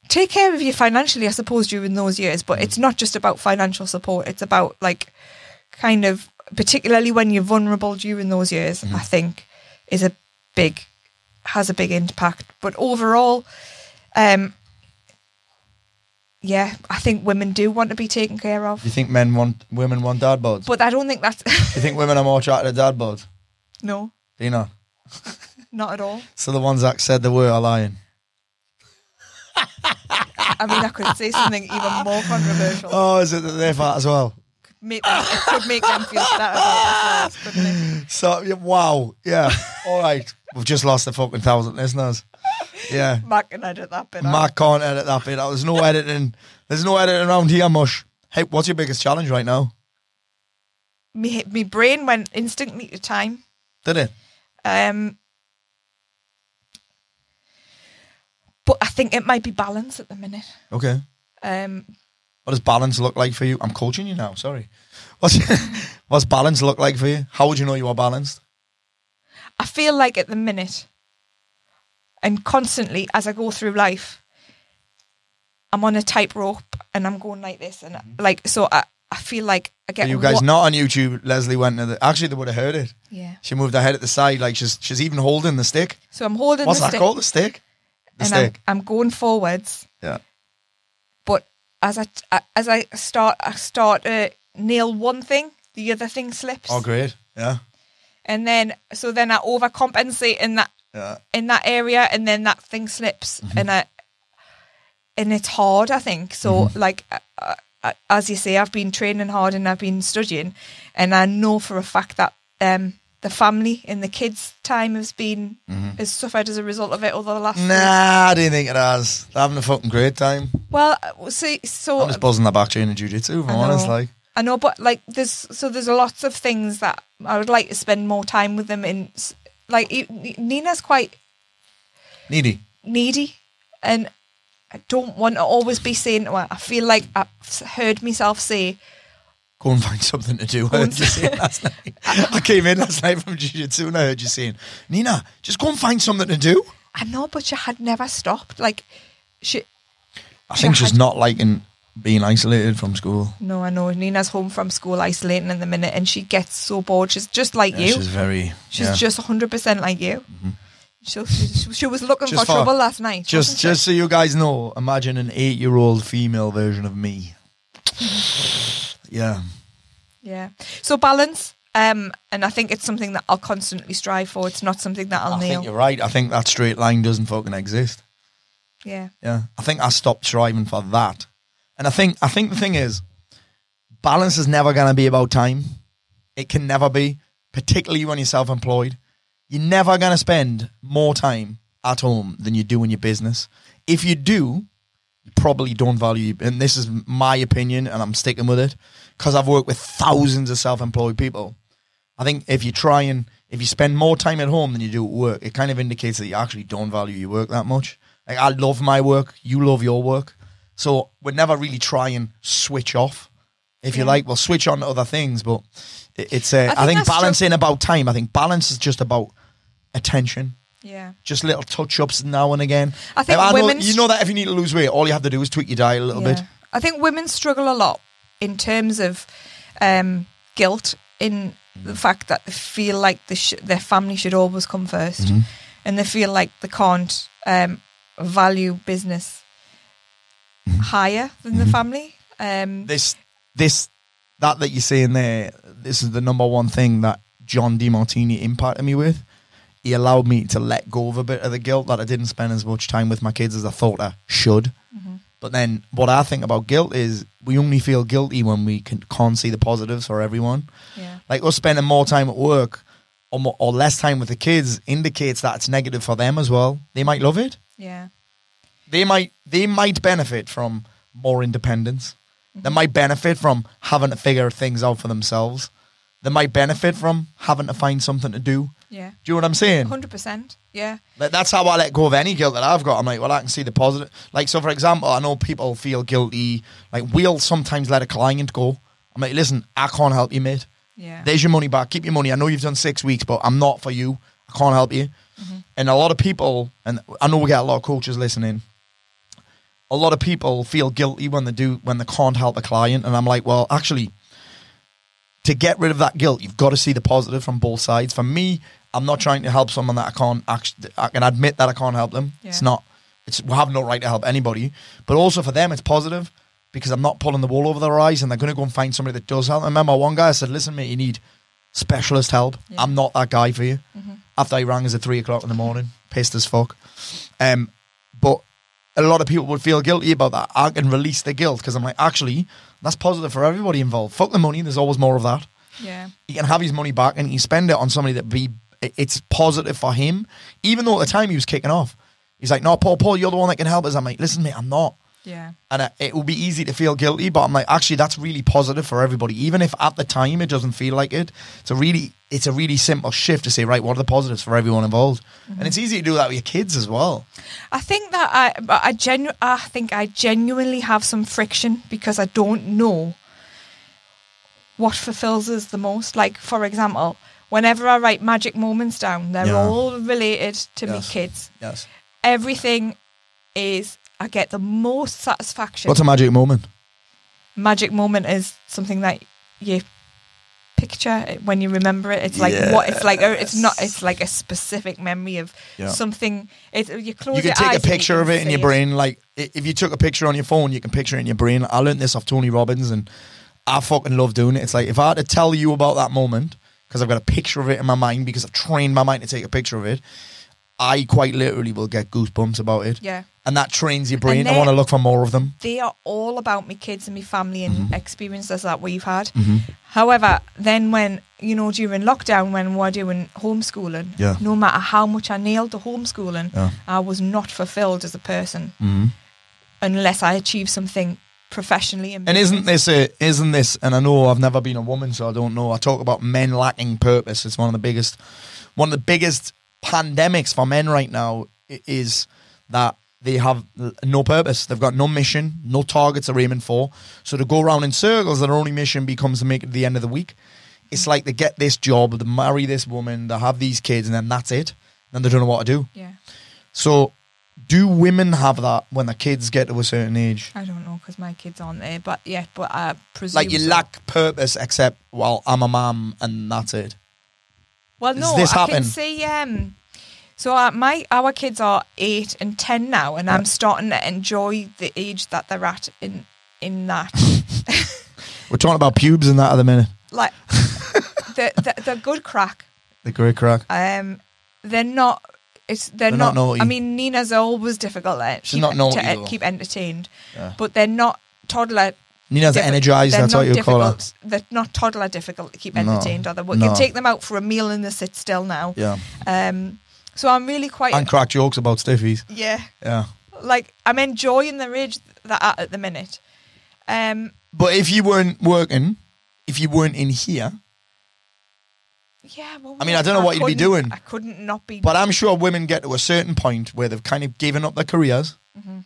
take care of you financially, I suppose, during those years. But it's not just about financial support. It's about like kind of particularly when you're vulnerable during those years, I think is a big has a big impact. But overall, um yeah, I think women do want to be taken care of. you think men want women want dad bods? But I don't think that's you think women are more attracted to dad bods? no, Do you know? not at all. So the ones that said they were are lying. I mean, I could say something even more controversial. Oh, is it that they're fat as well? Make them, it could make them feel better about themselves, couldn't it? So yeah, wow, yeah. All right, we've just lost a fucking thousand listeners. Yeah, Mark can edit that bit out. Mark can't edit that bit. out. There's no editing. There's no editing around here, mush. Hey, what's your biggest challenge right now? me, me brain went instantly to time. Did it? Um, but I think it might be balance at the minute. Okay. Um, What does balance look like for you? I'm coaching you now. Sorry. What's what's balance look like for you? How would you know you are balanced? I feel like at the minute and constantly as I go through life, I'm on a tightrope and I'm going like this and mm-hmm. like so. I, I feel like I get For you guys what- not on YouTube, Leslie went to the. Actually, they would have heard it. yeah. She moved her head at the side, like she's she's even holding the stick. So I'm holding What's the that stick called? The stick. The and I'm, stick. I'm going forwards. yeah. but as I as I start I start to nail one thing, the other thing slips, Oh, great. Yeah. and then so then I overcompensate in that Yeah. in that area, and then that thing slips, Mm-hmm. and I and it's hard. I think so. Mm-hmm. Like uh, uh, as you say, I've been training hard and I've been studying, and I know for a fact that um the family and the kids' time has been has suffered as a result of it over the last. Mm-hmm. Nah, I didn't think it has. They're having a fucking great time. Well, uh, see, so I'm just buzzing the back chain of jiu-jitsu, if I'm honest. Like, I know, but like there's so there's lots of things that I would like to spend more time with them in. Like Nina's quite needy. needy, and I don't want to always be saying Well. I feel like I've heard myself say, Go and find something to do. I heard you saying last night. I came in last night from Jiu Jitsu and I heard you saying, Nina, just go and find something to do. I know, but she had never stopped. Like, she. I think She she's had- not liking being isolated from school. No, I know. Nina's home from school, isolating in the minute, and she gets so bored. She's just like Yeah, you. she's very. She's yeah. just 100% like you. Mm-hmm. She, she, she was looking for, for- trouble last night. Just, just so you guys know, imagine an eight-year-old female version of me. yeah, Yeah. So balance. Um, and I think it's something that I'll constantly strive for. It's not something that I'll I nail. think you're right. I think that straight line doesn't fucking exist. Yeah. Yeah, I think I stopped striving for that, and I think I think the thing is, balance is never going to be about time. It can never be, particularly when you're self-employed. You're never going to spend more time at home than you do in your business. If you do, you probably don't value. And this is my opinion, and I'm sticking with it because I've worked with thousands of self-employed people. I think if you try and if you spend more time at home than you do at work, it kind of indicates that you actually don't value your work that much. Like I love my work, you love your work, so we never really try and switch off. If you Yeah. like, we'll switch on to other things, but it- it's. Uh, I think think, that's true. about time. I think balance is just about attention. Yeah. Just little touch ups now and again. I think Like, know, you know that if you need to lose weight, all you have to do is tweak your diet a little bit. I think women struggle a lot in terms of um, guilt in the fact that they feel like the sh- their family should always come 1st Mm-hmm. and they feel like they can't um, value business Mm-hmm. higher than the family. Um, this this that that you're saying there this is the number one thing that john Demartini impacted me with he allowed me to let go of a bit of the guilt that i didn't spend as much time with my kids as i thought i should but then what i think about guilt is we only feel guilty when we can, can't see the positives for everyone yeah. like us spending more time at work or, more, or less time with the kids indicates that it's negative for them as well they might love it Yeah. they might they might benefit from more independence. Mm-hmm. They might benefit from having to figure things out for themselves. They might benefit from having to find something to do. Yeah. Do you know what I'm saying? 100%. Yeah. Like, that's how I let go of any guilt that I've got. I'm like, well, I can see the positive. Like, so for example, I know people feel guilty. Like, we'll sometimes let a client go. I'm like, listen, I can't help you, mate. Yeah. There's your money back. Keep your money. I know you've done six weeks, but I'm not for you. I can't help you. Mm-hmm. And a lot of people, and I know we get a lot of coaches listening. A lot of people feel guilty when they do when they can't help a client, and I'm like, well, actually, to get rid of that guilt, you've got to see the positive from both sides. For me, I'm not trying to help someone that I can't actually. I can admit that I can't help them. It's not. It's we have no right to help anybody. But also for them, it's positive because I'm not pulling the wool over their eyes, and they're going to go and find somebody that does help. I remember one guy I said, "Listen, mate, you need specialist help. Yeah. I'm not that guy for you." After I rang us at three o'clock in the morning, pissed as fuck. Um, but a lot of people would feel guilty about that. I can release the guilt because I'm like, actually, that's positive for everybody involved. Fuck the money. There's always more of that Yeah. he can have his money back and he can spend it on somebody that be it's positive for him. Even though at the time he was kicking off, he's like, "No, Paul, Paul, you're the one that can help us." I'm like, "Listen, mate, I'm not." Yeah. And uh, it will be easy to feel guilty, but I'm like, actually, that's really positive for everybody. Even if at the time it doesn't feel like it, it's a really, it's a really simple shift to say, right, what are the positives for everyone involved? And it's easy to do that with your kids as well. I think that I, I genu- I think I genuinely have some friction because I don't know what fulfills us the most. Like, for example, whenever I write magic moments down, they're Yeah. all related to me kids. Yes. Everything is I get the most satisfaction. What's a magic moment? magic moment is something that you picture when you remember it. It's like what it's like. It's not. It's like a specific memory of Yeah. something. It, you close you can take a picture of it in your brain. Like if you took a picture on your phone, you can picture it in your brain. I learned this off Tony Robbins, and I fucking love doing it. It's like if I had to tell you about that moment because I've got a picture of it in my mind because I've trained my mind to take a picture of it. I quite literally will get goosebumps about it. Yeah. And that trains your brain I want to look for more of them. they are all about me kids and me family and Mm-hmm. experiences that we've had. However, then when you know during lockdown when we're doing homeschooling, Yeah. no matter how much I nailed the homeschooling, Yeah. I was not fulfilled as a person Mhm. unless I achieved something professionally. in And isn't this a, isn't this? And I know I've never been a woman, so I don't know. I talk about men lacking purpose. It's one of the biggest, one of the biggest pandemics for men right now is that they have no purpose. They've got no mission, no targets they're aiming for. So to go around in circles, their only mission becomes to make it to the end of the week. It's like they get this job, they marry this woman, they have these kids, and then that's it. Then they don't know what to do. Yeah. So, do women have that when the kids get to a certain age? I don't know because my kids aren't there, but yeah, but I presume Like you so. lack purpose, except well, I'm a mum, and that's it. Well, no, I happen? can see. Um, so uh, my our kids are eight and ten now, and I'm starting to enjoy the age that they're at in in that. We're talking about pubes and that at the minute. like, they're, they're, they're good crack. The great crack. Um, they're not. It's they're, They're not naughty. I mean, Nina's always difficult to She's keep, not naughty, to uh, though. keep entertained, Yeah. but they're not toddler. Nina's diffi- energized. they're That's what you call her. difficult- They're not toddler difficult to keep No, entertained. Are they? We no. can take them out for a meal and they sit still now. Yeah, Um, so I'm really quite and crack jokes about stiffies. yeah. Yeah, like I'm enjoying the age that at at the minute. Um, but if you weren't working, if you weren't in here, yeah. Well, I mean, I don't know what you'd be doing. I couldn't not be. but I'm sure women get to a certain point where they've kind of given up their careers. Mm-hmm.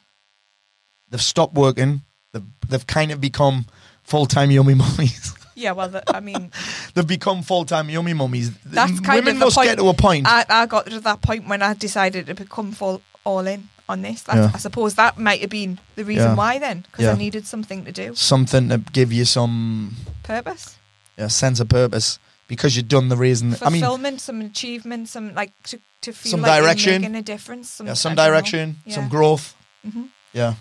They've stopped working. They've, they've kind of become full time yummy mummies. yeah. Well, the, I mean, they've become full time yummy mummies. that's kind women of the must point. get to a point. I, I got to that point when I decided to become full all in on this. That's, Yeah. I suppose that might have been the reason Yeah. why then, because Yeah. I needed something to do. something to give you some Purpose, yeah, sense of purpose because you've done the reason. I mean, some achievement, some like to to feel Some like direction. making a difference. Some, yeah, some direction, some growth. Mhm. Yeah,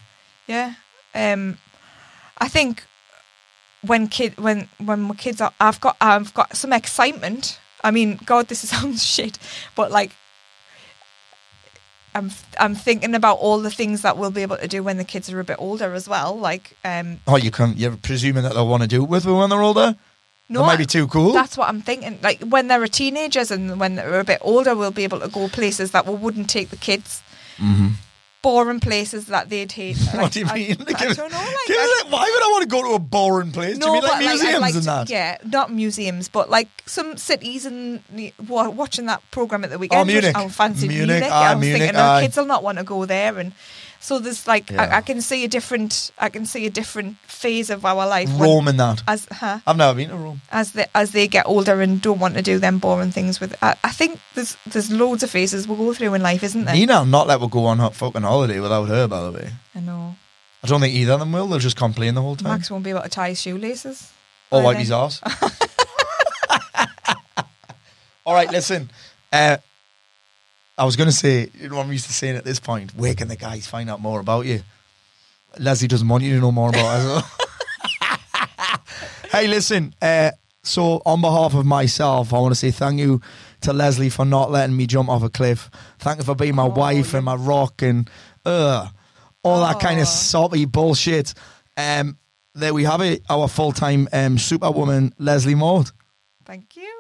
Yeah. Um, I think when kid when when my kids are, I've got I've got some excitement. I mean, God, this is sounds shit, but like. I'm I'm thinking about all the things that we'll be able to do when the kids are a bit older as well. Like, um, Oh, you can. You're presuming that they'll want to do it with them when they're older. no, that might be too cool. That's what I'm thinking. Like when they're teenagers and when they're a bit older, we'll be able to go places that we wouldn't take the kids. Boring places that they'd hate. Mm-hmm. what do you mean? I, Give us- don't know. Like, I- why would I want to go to a boring place? do you mean like museums like and to- that? Yeah, not museums, but like some cities and watching that program at the weekend. Oh, Munich. I fancied Munich, Munich. aye, I was Munich, thinking, oh, kids will not want to go there, and so there's like Yeah. I, I can see a different. I can see a different phase of our life. when- Rome and that. as huh, I've never been to Rome. as they as they get older and don't want to do them boring things with. I, I think there's there's loads of phases we'll go through in life, isn't there? Nina, will not let will go on a fucking holiday without her. By the way, I know. I don't think either of them will. They'll just complain the whole time. Max won't be able to tie his shoelaces. Or wipe his arse. All right, listen. Uh, I was going to say, you know what I'm used to saying at this point, where can the guys find out more about you? Leslie doesn't want you to know more about us. hey, listen. Uh, so, on behalf of myself, I want to say thank you to Leslie for not letting me jump off a cliff. Thank you for being my wife and my rock and uh, all that kind of soppy bullshit. Um, there we have it. Our full time um, superwoman, Leslie Mort. Thank you.